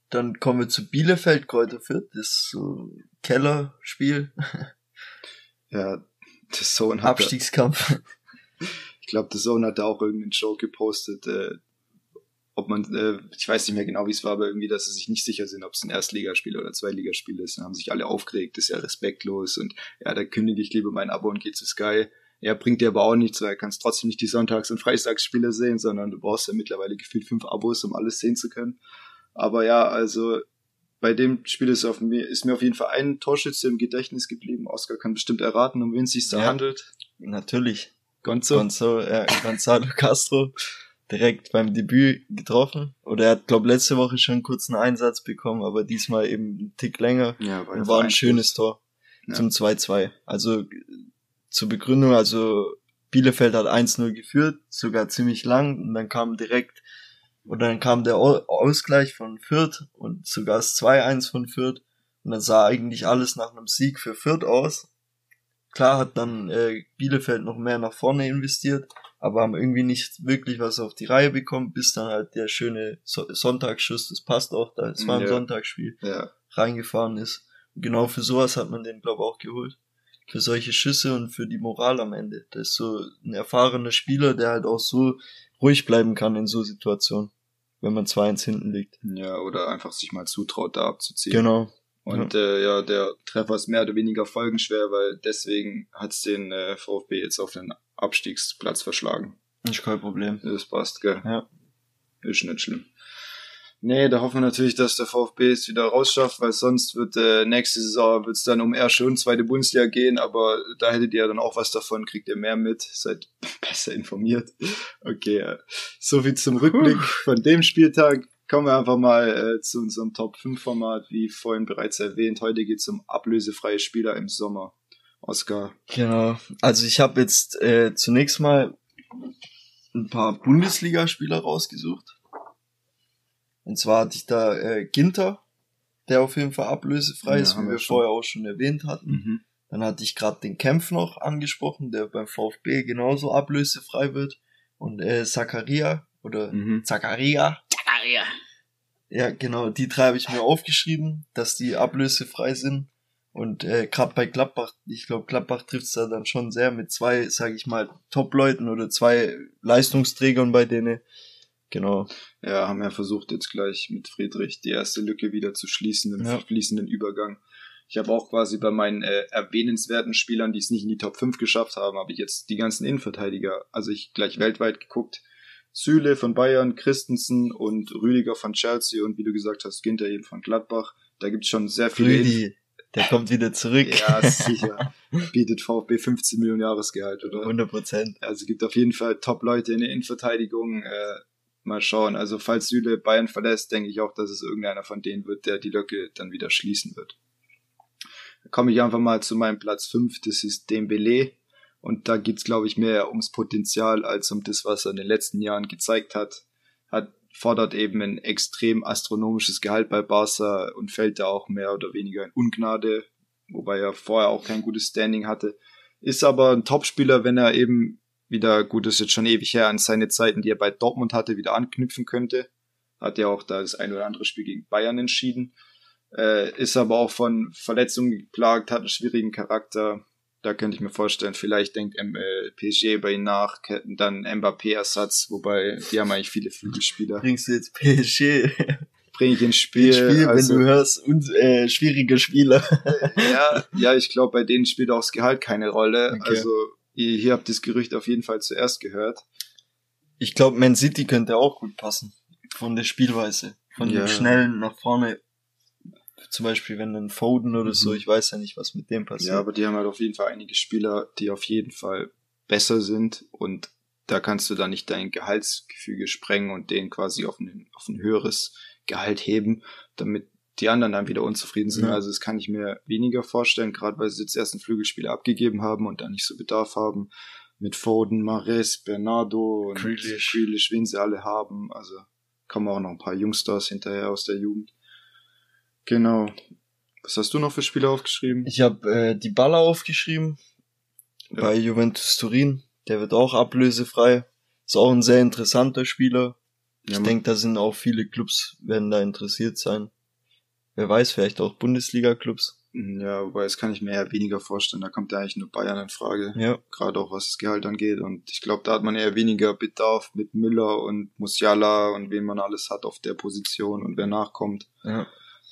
Dann kommen wir zu Bielefeld, Kräuter Fürth, das ein Kellerspiel, Ja, der Sohn hat, Abstiegskampf. ich glaube, der Sohn hat da auch irgendeinen Joke gepostet, äh, ob man, äh, ich weiß nicht mehr genau, wie es war, aber irgendwie, dass sie sich nicht sicher sind, ob es ein Erstligaspiel oder Zweitligaspiel ist. Dann haben sich alle aufgeregt, ist ja respektlos und ja, da kündige ich lieber mein Abo und gehe zu Sky. Ja, bringt dir aber auch nichts, weil du kannst trotzdem nicht die Sonntags- und Freitagsspiele sehen, sondern du brauchst ja mittlerweile gefühlt fünf Abos, um alles sehen zu können. Aber ja, also bei dem Spiel ist, auf mir, ist mir auf jeden Fall ein Torschütze im Gedächtnis geblieben. Oscar kann bestimmt erraten, um wen es sich da ja, handelt. Natürlich. Gonzo. Gonzo, ja, Gonzalo Castro direkt beim Debüt getroffen. Oder er hat, glaube letzte Woche schon einen kurzen Einsatz bekommen, aber diesmal eben einen Tick länger. Ja, und war ein schönes Tor ja. zum 2-2. Also zur Begründung, also Bielefeld hat 1-0 geführt, sogar ziemlich lang, und dann kam direkt und dann kam der Ausgleich von Fürth und sogar das 2-1 von Fürth. Und dann sah eigentlich alles nach einem Sieg für Fürth aus. Klar hat dann äh, Bielefeld noch mehr nach vorne investiert, aber haben irgendwie nicht wirklich was auf die Reihe bekommen, bis dann halt der schöne so Sonntagsschuss, das passt auch, da es war ein ja. Sonntagsspiel, ja. reingefahren ist. Und genau für sowas hat man den, glaube ich, auch geholt. Für solche Schüsse und für die Moral am Ende. Der ist so ein erfahrener Spieler, der halt auch so ruhig bleiben kann in so Situationen, wenn man 2-1 hinten liegt. Ja, oder einfach sich mal zutraut, da abzuziehen. Genau. Und ja. Äh, ja, der Treffer ist mehr oder weniger folgenschwer, weil deswegen hat's den äh, VfB jetzt auf den Abstiegsplatz verschlagen. Ist kein Problem. Das passt, gell? Ja. Ist nicht schlimm. Nee, da hoffen wir natürlich, dass der VfB es wieder rausschafft, weil sonst wird äh, nächste Saison wird's dann um erste und zweite Bundesliga gehen, aber da hättet ihr dann auch was davon, kriegt ihr mehr mit, seid besser informiert. Okay, äh, so viel zum Rückblick von dem Spieltag. Kommen wir einfach mal äh, zu unserem Top 5 Format, wie vorhin bereits erwähnt. Heute geht's um ablösefreie Spieler im Sommer. Oscar. Genau. Also ich habe jetzt äh, zunächst mal ein paar Bundesligaspieler rausgesucht und zwar hatte ich da äh, Ginter, der auf jeden Fall ablösefrei ja, ist, wie wir, wir vorher auch schon erwähnt hatten. Mhm. Dann hatte ich gerade den Kempf noch angesprochen, der beim VfB genauso ablösefrei wird. Und äh, Zakaria oder mhm. Zakaria. Zakaria. Ja, genau, die drei habe ich mir aufgeschrieben, dass die ablösefrei sind. Und äh, gerade bei Gladbach, ich glaube, Gladbach trifft da dann schon sehr mit zwei, sage ich mal, Top-Leuten oder zwei Leistungsträgern bei denen, Genau. Ja, haben ja versucht jetzt gleich mit Friedrich die erste Lücke wieder zu schließen im ja. fließenden Übergang. Ich habe auch quasi bei meinen äh, erwähnenswerten Spielern, die es nicht in die Top 5 geschafft haben, habe ich jetzt die ganzen Innenverteidiger, also ich gleich weltweit geguckt. Süle von Bayern, Christensen und Rüdiger von Chelsea und wie du gesagt hast, Ginter eben von Gladbach. Da gibt's schon sehr viele. Rüdi, der kommt wieder zurück. ja, sicher. Bietet VfB 15 Millionen Jahresgehalt, oder? 100 Prozent. Also gibt auf jeden Fall Top-Leute in der Innenverteidigung. Äh, mal schauen. Also falls Süle Bayern verlässt, denke ich auch, dass es irgendeiner von denen wird, der die Lücke dann wieder schließen wird. Da komme ich einfach mal zu meinem Platz 5, das ist Dembele. Und da geht's, glaube ich, mehr ums Potenzial als um das, was er in den letzten Jahren gezeigt hat. Hat fordert eben ein extrem astronomisches Gehalt bei Barca und fällt da auch mehr oder weniger in Ungnade, wobei er vorher auch kein gutes Standing hatte. Ist aber ein Topspieler, wenn er eben wieder, gut, ist jetzt schon ewig her, an seine Zeiten, die er bei Dortmund hatte, wieder anknüpfen könnte. Hat ja auch da das ein oder andere Spiel gegen Bayern entschieden. Äh, ist aber auch von Verletzungen geplagt, hat einen schwierigen Charakter. Da könnte ich mir vorstellen, vielleicht denkt äh, PSG bei ihm nach, dann Mbappé-Ersatz, wobei die haben eigentlich viele Flügelspieler. Bringst du jetzt PSG? Bring ich ins Spiel. Spiel also, wenn du hörst, und, äh, schwierige Spieler. ja, ja, ich glaube, bei denen spielt auch das Gehalt keine Rolle. Okay. Also Ihr, hier habt das Gerücht auf jeden Fall zuerst gehört. Ich glaube, Man City könnte auch gut passen. Von der Spielweise. Von ja. dem schnellen nach vorne. Zum Beispiel, wenn ein Foden oder mhm. so, ich weiß ja nicht, was mit dem passiert. Ja, aber die haben halt auf jeden Fall einige Spieler, die auf jeden Fall besser sind und da kannst du dann nicht dein Gehaltsgefüge sprengen und den quasi auf ein, auf ein höheres Gehalt heben, damit die anderen dann wieder unzufrieden sind. Ja. Also das kann ich mir weniger vorstellen, gerade weil sie jetzt erst einen Flügelspieler abgegeben haben und dann nicht so Bedarf haben. Mit Foden, Mares, Bernardo und Grealish. Grealish, wen sie alle haben. Also kommen auch noch ein paar Jungstars hinterher aus der Jugend. Genau. Was hast du noch für Spieler aufgeschrieben? Ich habe äh, die Baller aufgeschrieben ja. bei Juventus Turin. Der wird auch ablösefrei. Ist auch ein sehr interessanter Spieler. Ich ja, denke, da sind auch viele Clubs, werden da interessiert sein. Wer weiß, vielleicht auch Bundesliga-Clubs. Ja, wobei das kann ich mir eher weniger vorstellen. Da kommt ja eigentlich nur Bayern in Frage. Ja. Gerade auch was das Gehalt angeht. Und ich glaube, da hat man eher weniger Bedarf mit Müller und Musiala und wen man alles hat auf der Position und wer nachkommt. Ja.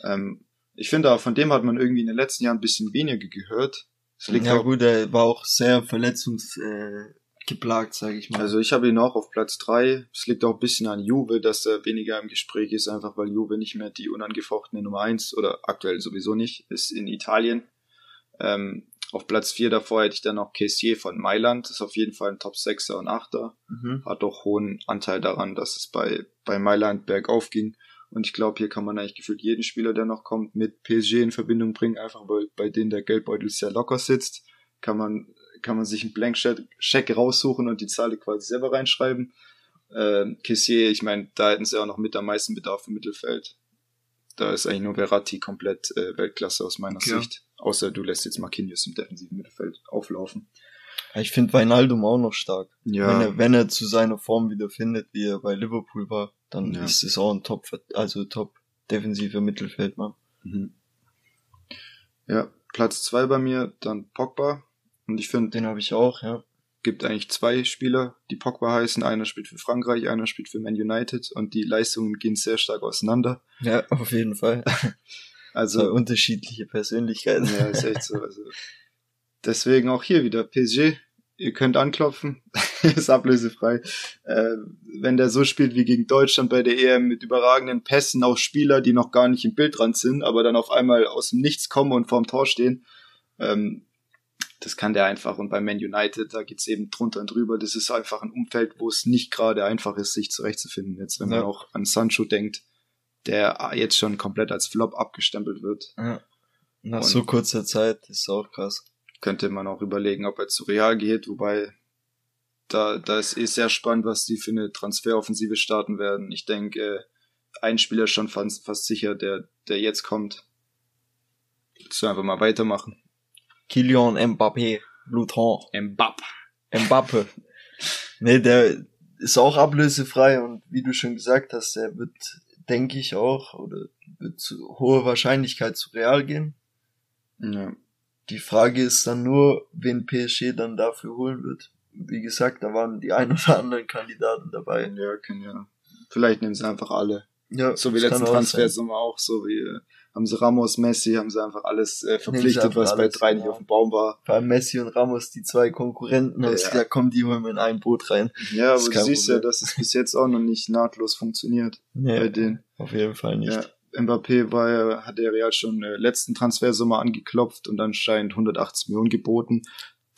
Ähm, ich finde aber, von dem hat man irgendwie in den letzten Jahren ein bisschen weniger gehört. ja gut, er war auch sehr verletzungsgeplagt geplagt, sage ich mal. Also ich habe ihn auch auf Platz drei. Es liegt auch ein bisschen an Juve, dass er weniger im Gespräch ist, einfach weil Juve nicht mehr die unangefochtene Nummer eins oder aktuell sowieso nicht ist in Italien. Ähm, auf Platz vier davor hätte ich dann noch Kessier von Mailand. Ist auf jeden Fall ein Top 6er und 8er. Mhm. Hat auch hohen Anteil daran, dass es bei, bei Mailand bergauf ging. Und ich glaube, hier kann man eigentlich gefühlt jeden Spieler, der noch kommt, mit PSG in Verbindung bringen, einfach weil bei denen der Geldbeutel sehr locker sitzt. Kann man, kann man sich einen Blank-Check raussuchen und die Zahl quasi selber reinschreiben. Äh, Kessier, ich meine, da hätten sie auch noch mit am meisten Bedarf im Mittelfeld. Da ist eigentlich nur Verratti komplett äh, Weltklasse aus meiner ja. Sicht. Außer du lässt jetzt Marquinhos im defensiven Mittelfeld auflaufen. Ich finde Weinaldum auch noch stark. Ja. Wenn er, wenn er zu seiner Form wieder findet, wie er bei Liverpool war, dann ja. ist es auch ein Top, also Top defensiver Mittelfeldmann. Mhm. Ja, Platz zwei bei mir, dann Pogba. Und ich finde. Den habe ich auch, ja. Gibt eigentlich zwei Spieler, die Pogba heißen. Einer spielt für Frankreich, einer spielt für Man United und die Leistungen gehen sehr stark auseinander. Ja, auf jeden Fall. Also Zwei unterschiedliche Persönlichkeiten. Ja, ist echt so. Also deswegen auch hier wieder PSG. Ihr könnt anklopfen, ist ablösefrei. Äh, wenn der so spielt wie gegen Deutschland bei der EM mit überragenden Pässen auf Spieler, die noch gar nicht im Bildrand sind, aber dann auf einmal aus dem Nichts kommen und vorm Tor stehen, ähm, das kann der einfach. Und bei Man United, da geht's eben drunter und drüber. Das ist einfach ein Umfeld, wo es nicht gerade einfach ist, sich zurechtzufinden. Jetzt, wenn ja. man auch an Sancho denkt, der jetzt schon komplett als Flop abgestempelt wird. Ja. Nach Und so kurzer Zeit ist auch krass. Könnte man auch überlegen, ob er zu Real geht, wobei da, da ist eh sehr spannend, was die für eine Transferoffensive starten werden. Ich denke, ein Spieler ist schon fast, fast sicher, der, der jetzt kommt. Willst du einfach mal weitermachen? Kylian Mbappé, Luton. Mbappé. Mbappé. nee, der ist auch ablösefrei und wie du schon gesagt hast, der wird denke ich auch, oder wird zu hoher Wahrscheinlichkeit zu Real gehen. Ja. Die Frage ist dann nur, wen PSG dann dafür holen wird. Wie gesagt, da waren die ein oder anderen Kandidaten dabei. Ja, können ja. Vielleicht nehmen sie einfach alle. Ja, so wie letzten Transfersommer auch, so wie äh, haben sie Ramos, Messi, haben sie einfach alles äh, verpflichtet, was alles, bei drei genau. nicht auf dem Baum war. Vor allem Messi und Ramos, die zwei Konkurrenten, haben ja. gesagt, komm, die holen wir in ein Boot rein. Ja, aber du siehst Problem. ja, dass es bis jetzt auch noch nicht nahtlos funktioniert ja, bei denen. Auf jeden Fall nicht. Ja. Mbappé war, hat der Real schon äh, letzten Transfersommer angeklopft und anscheinend 180 Millionen geboten.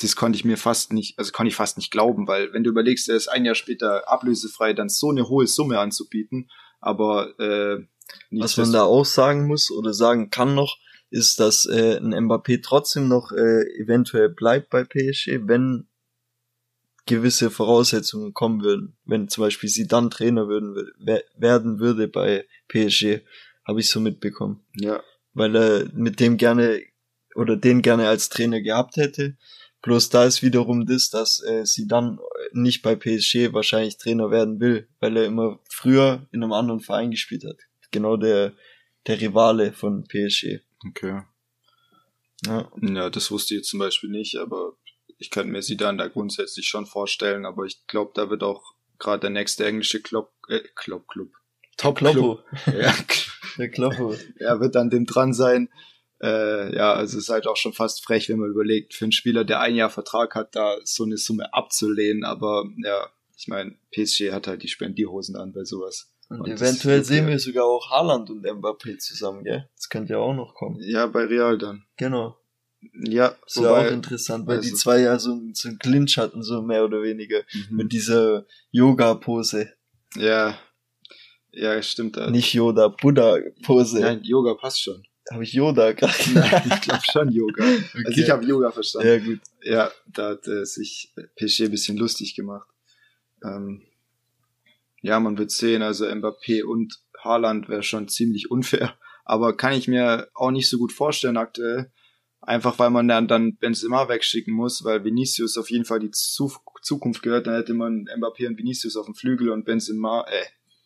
Das konnte ich mir fast nicht, also konnte ich fast nicht glauben, weil wenn du überlegst, er ist ein Jahr später ablösefrei, dann so eine hohe Summe anzubieten, aber äh, was man da auch sagen muss oder sagen kann noch, ist, dass äh, ein Mbappé trotzdem noch äh, eventuell bleibt bei PSG, wenn gewisse Voraussetzungen kommen würden. Wenn zum Beispiel sie dann Trainer würden, werden würde bei PSG, habe ich so mitbekommen. Ja. Weil er mit dem gerne oder den gerne als Trainer gehabt hätte. Bloß da ist wiederum das, dass äh, sie dann nicht bei PSG wahrscheinlich Trainer werden will, weil er immer früher in einem anderen Verein gespielt hat genau der, der Rivale von PSG. Okay. Ja. ja, das wusste ich zum Beispiel nicht, aber ich könnte mir sie dann da grundsätzlich schon vorstellen, aber ich glaube, da wird auch gerade der nächste englische Club, äh, Club, Club. Top Club. ja, der Kloppo. Er wird an dem dran sein. Äh, ja, also es ist halt auch schon fast frech, wenn man überlegt, für einen Spieler, der ein Jahr Vertrag hat, da so eine Summe abzulehnen, aber ja, ich meine, PSG hat halt die Spendierhosen an bei sowas. Und, und eventuell sehen wir sogar auch Haaland und Mbappé zusammen, gell? Das könnte ja auch noch kommen. Ja, bei Real dann. Genau. Ja, das wäre auch interessant, weil also, die zwei ja so, so einen Clinch hatten, so mehr oder weniger, mhm. mit dieser Yoga-Pose. Ja, ja, stimmt. Also. Nicht Yoda, Buddha-Pose. Nein, Yoga passt schon. Habe ich Yoda gerade? Nein, ich glaube schon Yoga. Okay. Also ich habe Yoga verstanden. Ja, gut. Ja, da hat äh, sich PSG ein bisschen lustig gemacht. Ähm, ja, man wird sehen, also Mbappé und Haaland wäre schon ziemlich unfair, aber kann ich mir auch nicht so gut vorstellen aktuell. Einfach weil man dann, dann Benzema wegschicken muss, weil Vinicius auf jeden Fall die Zukunft gehört, dann hätte man Mbappé und Vinicius auf dem Flügel und Benzema, äh,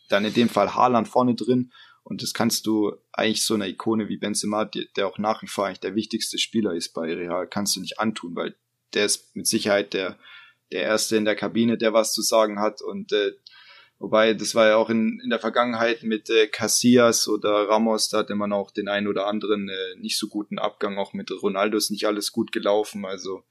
dann in dem Fall Haaland vorne drin. Und das kannst du eigentlich so einer Ikone wie Benzema, der auch nach wie vor eigentlich der wichtigste Spieler ist bei Real, kannst du nicht antun, weil der ist mit Sicherheit der, der Erste in der Kabine, der was zu sagen hat und äh, Wobei, das war ja auch in, in der Vergangenheit mit äh, Casillas oder Ramos, da hatte man auch den einen oder anderen äh, nicht so guten Abgang. Auch mit Ronaldo ist nicht alles gut gelaufen. Also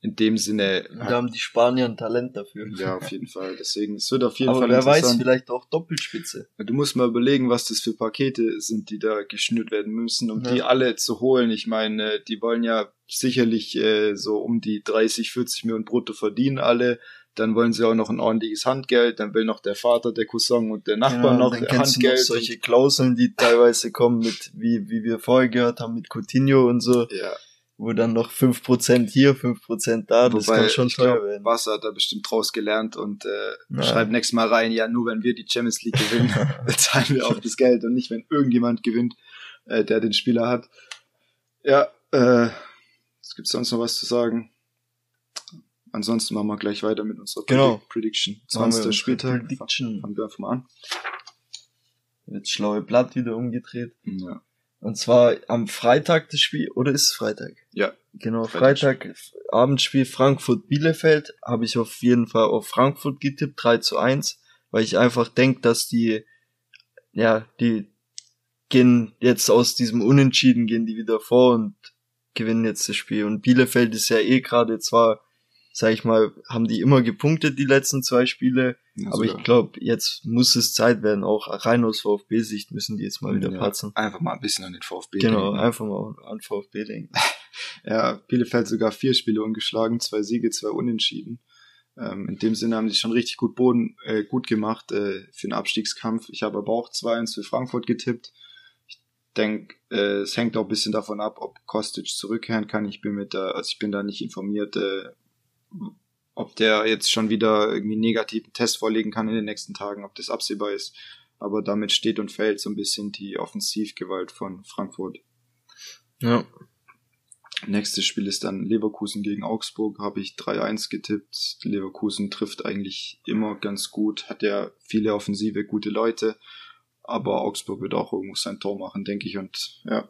in dem Sinne. Da haben die Spanier ein Talent dafür. Ja, auf jeden Fall. Deswegen, es wird auf jeden Aber Fall wer weiß, vielleicht auch Doppelspitze. Du musst mal überlegen, was das für Pakete sind, die da geschnürt werden müssen, um Ja. die alle zu holen. Ich meine, die wollen ja sicherlich äh, so um die 30, 40 Millionen brutto verdienen alle. Dann wollen sie auch noch ein ordentliches Handgeld. Dann will noch der Vater, der Cousin und der Nachbar Ja, noch dann du noch Handgeld. solche Klauseln, die teilweise kommen mit, wie, wie wir vorher gehört haben, mit Coutinho und so, ja, wo dann noch 5% hier, 5% da, das kann schon teuer glaub, werden. Wasser hat da bestimmt draus gelernt und äh, Ja. schreibt nächstes Mal rein, ja, nur wenn wir die Champions League gewinnen, bezahlen wir auch das Geld und nicht, wenn irgendjemand gewinnt, äh, der den Spieler hat. Ja, äh, es gibt sonst noch was zu sagen. Ansonsten machen wir gleich weiter mit unserer Genau. Predic- Prediction. Machen wir 20. unsere Spieltag. Prediction. Fangen wir einfach mal an. Jetzt schlaue Blatt wieder umgedreht. Ja. Und zwar am Freitag das Spiel, oder ist es Freitag? Ja. Genau, Freitag. Freitag, Abendspiel Frankfurt-Bielefeld, habe ich auf jeden Fall auf Frankfurt getippt, 3 zu 1, weil ich einfach denke, dass die, ja, die gehen jetzt aus diesem Unentschieden, gehen die wieder vor und gewinnen jetzt das Spiel. Und Bielefeld ist ja eh gerade zwar, sag ich mal, haben die immer gepunktet, die letzten zwei Spiele, Ja, aber ich glaube, jetzt muss es Zeit werden, auch rein aus VfB-Sicht müssen die jetzt mal wieder Ja, patzen. Einfach mal ein bisschen an den VfB. Genau, denken. einfach mal an VfB denken. Ja, Bielefeld sogar vier Spiele ungeschlagen, zwei Siege, zwei Unentschieden. Ähm, in dem Sinne haben sie schon richtig gut Boden äh, gut gemacht äh, für den Abstiegskampf. Ich habe aber auch 2-1 für Frankfurt getippt. Ich denke, äh, es hängt auch ein bisschen davon ab, ob Kostic zurückkehren kann. Ich bin mit da, also ich bin da nicht informiert, äh, ob der jetzt schon wieder irgendwie einen negativen Test vorlegen kann in den nächsten Tagen, ob das absehbar ist. Aber damit steht und fällt so ein bisschen die Offensivgewalt von Frankfurt. Ja. Nächstes Spiel ist dann Leverkusen gegen Augsburg, habe ich 3-1 getippt. Leverkusen trifft eigentlich immer ganz gut, hat ja viele offensive, gute Leute, aber Augsburg wird auch irgendwo sein Tor machen, denke ich, und ja.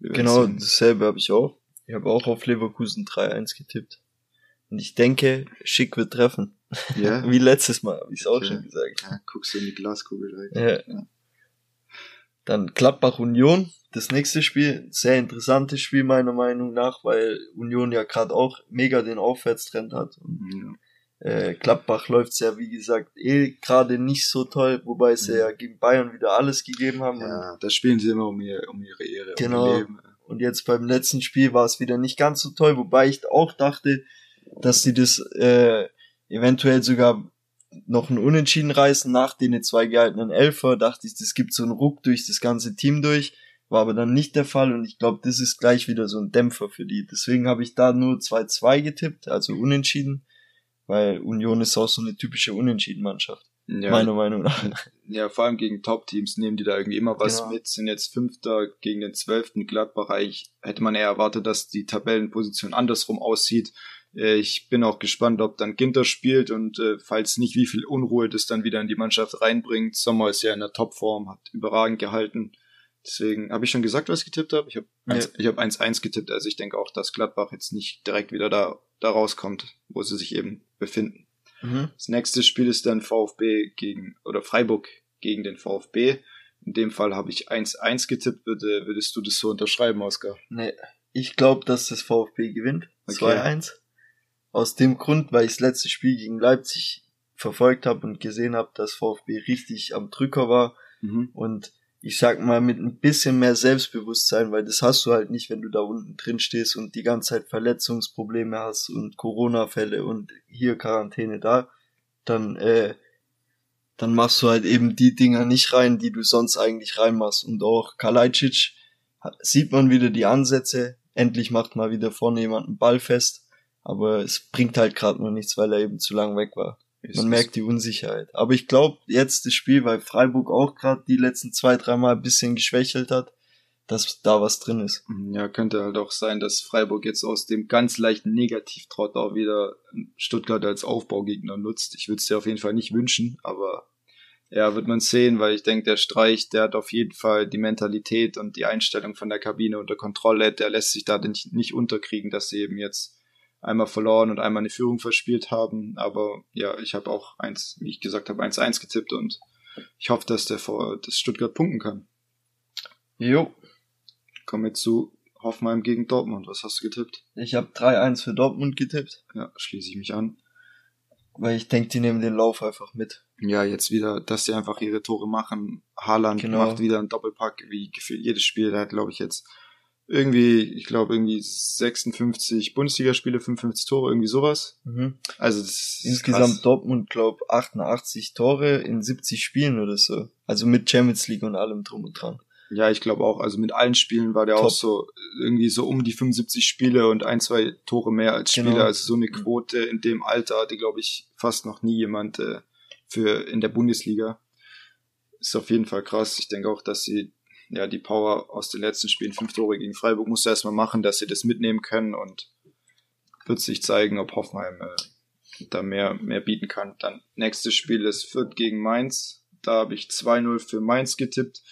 Genau, sehen. dasselbe habe ich auch. Ich habe auch auf Leverkusen 3-1 getippt. Und ich denke, Schick wird treffen. Ja, Wie letztes Mal, habe ich es auch Okay. schon gesagt. ja, guckst du in die Glaskugel direkt. Ja. Ja. Dann Gladbach Union. Das nächste Spiel, sehr interessantes Spiel meiner Meinung nach, weil Union ja gerade auch mega den Aufwärtstrend hat. Und, Ja. äh, Gladbach läuft ja, wie gesagt, eh gerade nicht so toll, wobei sie Mhm. ja gegen Bayern wieder alles gegeben haben. Ja, da spielen sie immer um, ihr, um ihre Ehre, Genau. um ihr Leben. Und jetzt beim letzten Spiel war es wieder nicht ganz so toll, wobei ich auch dachte, dass sie das äh, eventuell sogar noch ein Unentschieden reißen nach den zwei gehaltenen Elfer. Dachte ich, das gibt so einen Ruck durch das ganze Team durch. War aber dann nicht der Fall und ich glaube, das ist gleich wieder so ein Dämpfer für die. Deswegen habe ich da nur 2-2 getippt, also unentschieden, weil Union ist auch so eine typische Unentschieden-Mannschaft, Ja, meiner Meinung nach. Ja, vor allem gegen Top-Teams nehmen die da irgendwie immer was Genau. mit, sind jetzt Fünfter gegen den Zwölften Gladbach. Eigentlich hätte man eher erwartet, dass die Tabellenposition andersrum aussieht. Äh, Ich bin auch gespannt, ob dann Ginter spielt und äh, falls nicht, wie viel Unruhe das dann wieder in die Mannschaft reinbringt. Sommer ist ja in der Topform, hat überragend gehalten. Deswegen habe ich schon gesagt, was ich getippt habe. Ich habe Ja. ich habe 1-1 getippt, also ich denke auch, dass Gladbach jetzt nicht direkt wieder da, da rauskommt, wo sie sich eben befinden. Mhm. Das nächste Spiel ist dann VfB gegen, oder Freiburg gegen den VfB. In dem Fall habe ich 1-1 getippt. Würde, würdest du das so unterschreiben, Oskar? Nee, ich glaube, dass das VfB gewinnt. Okay. 2-1. Aus dem Grund, weil ich das letzte Spiel gegen Leipzig verfolgt habe und gesehen habe, dass VfB richtig am Drücker war. Und ich sag mal, mit ein bisschen mehr Selbstbewusstsein, weil das hast du halt nicht, wenn du da unten drin stehst und die ganze Zeit Verletzungsprobleme hast und Corona-Fälle und hier Quarantäne da, dann, äh, dann machst du halt eben die Dinger nicht rein, die du sonst eigentlich reinmachst. Und auch Kalajdzic sieht man wieder die Ansätze. Endlich macht mal wieder vorne jemand einen Ball fest. Aber es bringt halt gerade noch nichts, weil er eben zu lang weg war. Ist- Man merkt die Unsicherheit. Aber ich glaube, jetzt das Spiel, weil Freiburg auch gerade die letzten zwei, dreimal ein bisschen geschwächelt hat, dass da was drin ist. Ja, könnte halt auch sein, dass Freiburg jetzt aus dem ganz leichten Negativtrott auch wieder Stuttgart als Aufbaugegner nutzt. Ich würde es dir auf jeden Fall nicht wünschen, aber ja, wird man sehen, weil ich denke, der Streich, der hat auf jeden Fall die Mentalität und die Einstellung von der Kabine unter Kontrolle. Der lässt sich da nicht, nicht unterkriegen, dass sie eben jetzt einmal verloren und einmal eine Führung verspielt haben. Aber ja, ich habe auch eins, wie ich gesagt habe, 1-1 getippt und ich hoffe, dass der vor, dass Stuttgart punkten kann. Jo. Kommen wir zu Hoffenheim gegen Dortmund. Was hast du getippt? Ich habe 3-1 für Dortmund getippt. Ja, schließe ich mich an. Weil ich denke, die nehmen den Lauf einfach mit. Ja, jetzt wieder, dass sie einfach ihre Tore machen. Haaland genau. macht wieder einen Doppelpack, wie gefühlt jedes Spiel. Der hat, glaube ich, jetzt irgendwie, ich glaube, irgendwie 56 Bundesligaspiele, 55 Tore, irgendwie sowas. Mhm. Also das ist Insgesamt krass. Dortmund, glaube 88 Tore in 70 Spielen oder so. Also mit Champions League und allem drum und dran. Ja, ich glaube auch. Also mit allen Spielen war der Top. auch so irgendwie so um die 75 Spiele und ein, zwei Tore mehr als Spieler. Genau. Also so eine Quote in dem Alter hatte, glaube ich, fast noch nie jemand äh, für in der Bundesliga. Ist auf jeden Fall krass. Ich denke auch, dass sie ja die Power aus den letzten Spielen, fünf Tore gegen Freiburg, musste erstmal machen, dass sie das mitnehmen können und wird sich zeigen, ob Hoffenheim äh, da mehr, mehr bieten kann. Dann nächstes Spiel ist Fürth gegen Mainz. Da habe ich 2-0 für Mainz getippt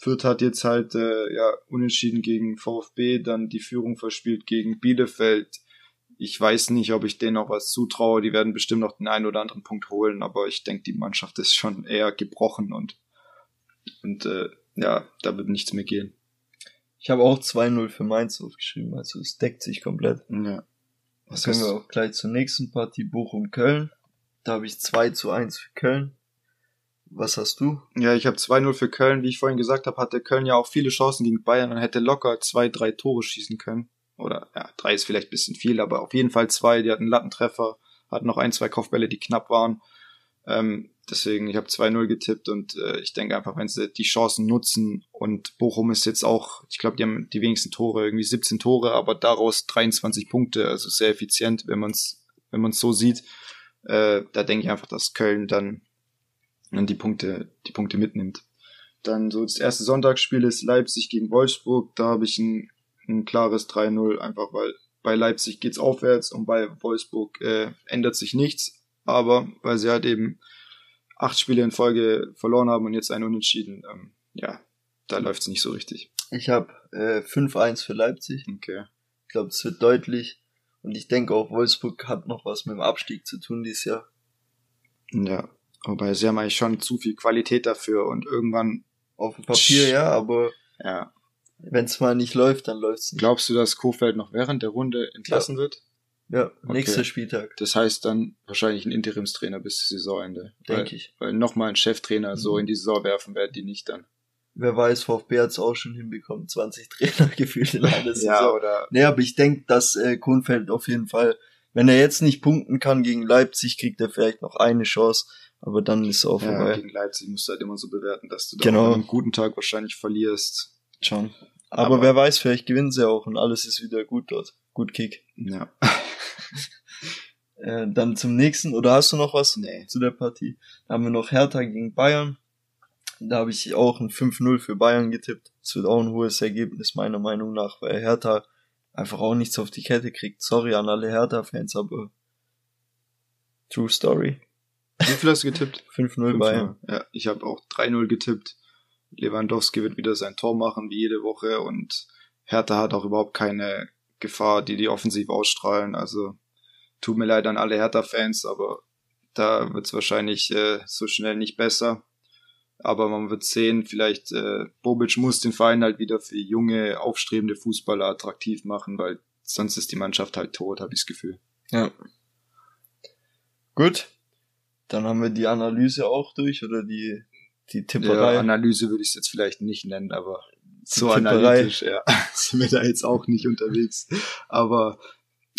Fürth hat jetzt halt äh, ja unentschieden gegen VfB, dann die Führung verspielt gegen Bielefeld. Ich weiß nicht, ob ich denen noch was zutraue. Die werden bestimmt noch den einen oder anderen Punkt holen, aber ich denke, die Mannschaft ist schon eher gebrochen und und äh, ja, da wird nichts mehr gehen. Ich habe auch 2-0 für Mainz aufgeschrieben, also es deckt sich komplett. Ja. Was können wir auch gleich zur nächsten Partie Bochum-Köln. Da habe ich 2 zu 1 für Köln. Was hast du? Ja, ich habe 2-0 für Köln. Wie ich vorhin gesagt habe, hatte Köln ja auch viele Chancen gegen Bayern und hätte locker zwei, drei Tore schießen können. Oder ja, drei ist vielleicht bisschen viel, aber auf jeden Fall zwei. Die hatten Lattentreffer, hatten noch ein, zwei Kopfbälle, die knapp waren. Ähm, deswegen, ich habe 2-0 getippt und äh, ich denke einfach, wenn sie die Chancen nutzen und Bochum ist jetzt auch, ich glaube, die haben die wenigsten Tore, irgendwie 17 Tore, aber daraus 23 Punkte, also sehr effizient, wenn man es wenn man's so sieht. Äh, da denke ich einfach, dass Köln dann und die Punkte, die Punkte mitnimmt. Dann so das erste Sonntagsspiel ist Leipzig gegen Wolfsburg. Da habe ich ein, ein klares 3-0, einfach weil bei Leipzig geht's aufwärts und bei Wolfsburg äh, ändert sich nichts. Aber weil sie halt eben acht Spiele in Folge verloren haben und jetzt einen Unentschieden, ähm, ja, da läuft's nicht so richtig. Ich habe äh, 5-1 für Leipzig. Okay. Ich glaube, es wird deutlich. Und ich denke auch, Wolfsburg hat noch was mit dem Abstieg zu tun dieses Jahr. Ja, Wobei sie haben eigentlich schon zu viel Qualität dafür und irgendwann. Auf dem Papier, ja, aber. Ja. Wenn es mal nicht läuft, dann läuft's nicht. Glaubst du, dass Kofeld noch während der Runde entlassen ja. wird? Ja, okay. nächster Spieltag. Das heißt dann wahrscheinlich ein Interimstrainer bis Saisonende. Denke ich. Weil nochmal ein Cheftrainer mhm. so in die Saison werfen werden die nicht dann. Wer weiß, VfB hat's auch schon hinbekommen, 20 Trainer gefühlt in einer Saison. ja, oder? Nee, aber ich denke, dass äh, Kohnfeld auf jeden Fall, wenn er jetzt nicht punkten kann gegen Leipzig, kriegt er vielleicht noch eine Chance aber dann ist es auch ja, vorbei. Gegen Leipzig musst du halt immer so bewerten, dass du genau. an einem guten Tag wahrscheinlich verlierst. Schon. Aber, Aber, wer weiß, vielleicht gewinnen sie auch und alles ist wieder gut dort. Gut Kick. Ja. äh, dann zum nächsten, oder hast du noch was nee. zu der Partie? Da haben wir noch Hertha gegen Bayern. Da habe ich auch ein 5-0 für Bayern getippt. Das wird auch ein hohes Ergebnis, meiner Meinung nach, weil Hertha einfach auch nichts auf die Kette kriegt. Sorry an alle Hertha-Fans, aber True Story. Wie viel hast du getippt? 5-0 Bayern. Ja, ich habe auch 3-0 getippt. Lewandowski wird wieder sein Tor machen, wie jede Woche. Und Hertha hat auch überhaupt keine Gefahr, die die offensiv ausstrahlen. Also tut mir leid an alle Hertha-Fans, aber da wird es wahrscheinlich äh, so schnell nicht besser. Aber man wird sehen, vielleicht äh, Bobic muss den Verein halt wieder für junge, aufstrebende Fußballer attraktiv machen, weil sonst ist die Mannschaft halt tot, habe ich das Gefühl. Ja. Gut, dann haben wir die Analyse auch durch oder die, die Tipperei. Ja, Analyse würde ich es jetzt vielleicht nicht nennen, aber so analytisch, ja. Sind wir da jetzt auch nicht unterwegs. Aber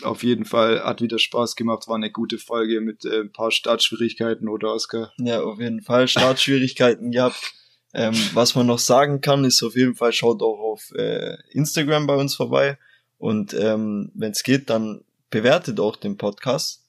auf jeden Fall hat wieder Spaß gemacht, war eine gute Folge mit äh, ein paar Startschwierigkeiten, oder Oskar? Ja, auf jeden Fall Startschwierigkeiten gehabt. Ähm, was man noch sagen kann, ist auf jeden Fall, schaut auch auf äh, Instagram bei uns vorbei. Und ähm, wenn es geht, dann bewertet auch den Podcast.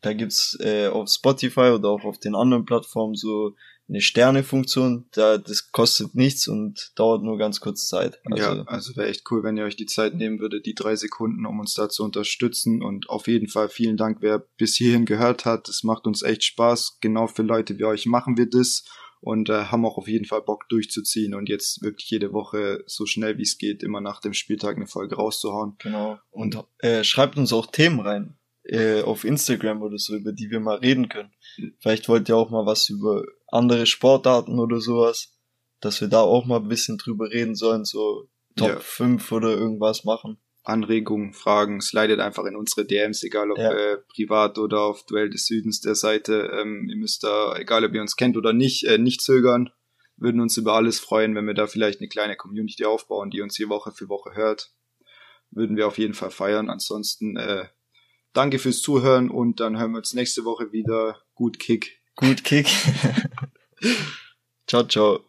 Da gibt's äh, auf Spotify oder auch auf den anderen Plattformen so eine Sternefunktion. Da das kostet nichts und dauert nur ganz kurz Zeit. Also, ja, also wäre echt cool, wenn ihr euch die Zeit nehmen würdet, die drei Sekunden, um uns da zu unterstützen. Und auf jeden Fall vielen Dank, wer bis hierhin gehört hat. Es macht uns echt Spaß. Genau für Leute wie euch machen wir das und äh, haben auch auf jeden Fall Bock durchzuziehen und jetzt wirklich jede Woche so schnell wie es geht immer nach dem Spieltag eine Folge rauszuhauen. Genau. Und äh, schreibt uns auch Themen rein äh, auf Instagram oder so, über die wir mal reden können. Vielleicht wollt ihr auch mal was über andere Sportarten oder sowas, dass wir da auch mal ein bisschen drüber reden sollen, so Top ja. 5 oder irgendwas machen. Anregungen, Fragen, slidet einfach in unsere DMs, egal ob ja. äh, privat oder auf Duell des Südens der Seite. Ähm, ihr müsst da, egal ob ihr uns kennt oder nicht, äh, nicht zögern. Würden uns über alles freuen, wenn wir da vielleicht eine kleine Community aufbauen, die uns hier Woche für Woche hört. Würden wir auf jeden Fall feiern. Ansonsten äh, danke fürs Zuhören und dann hören wir uns nächste Woche wieder. Gut Kick. Gut Kick. ciao, ciao.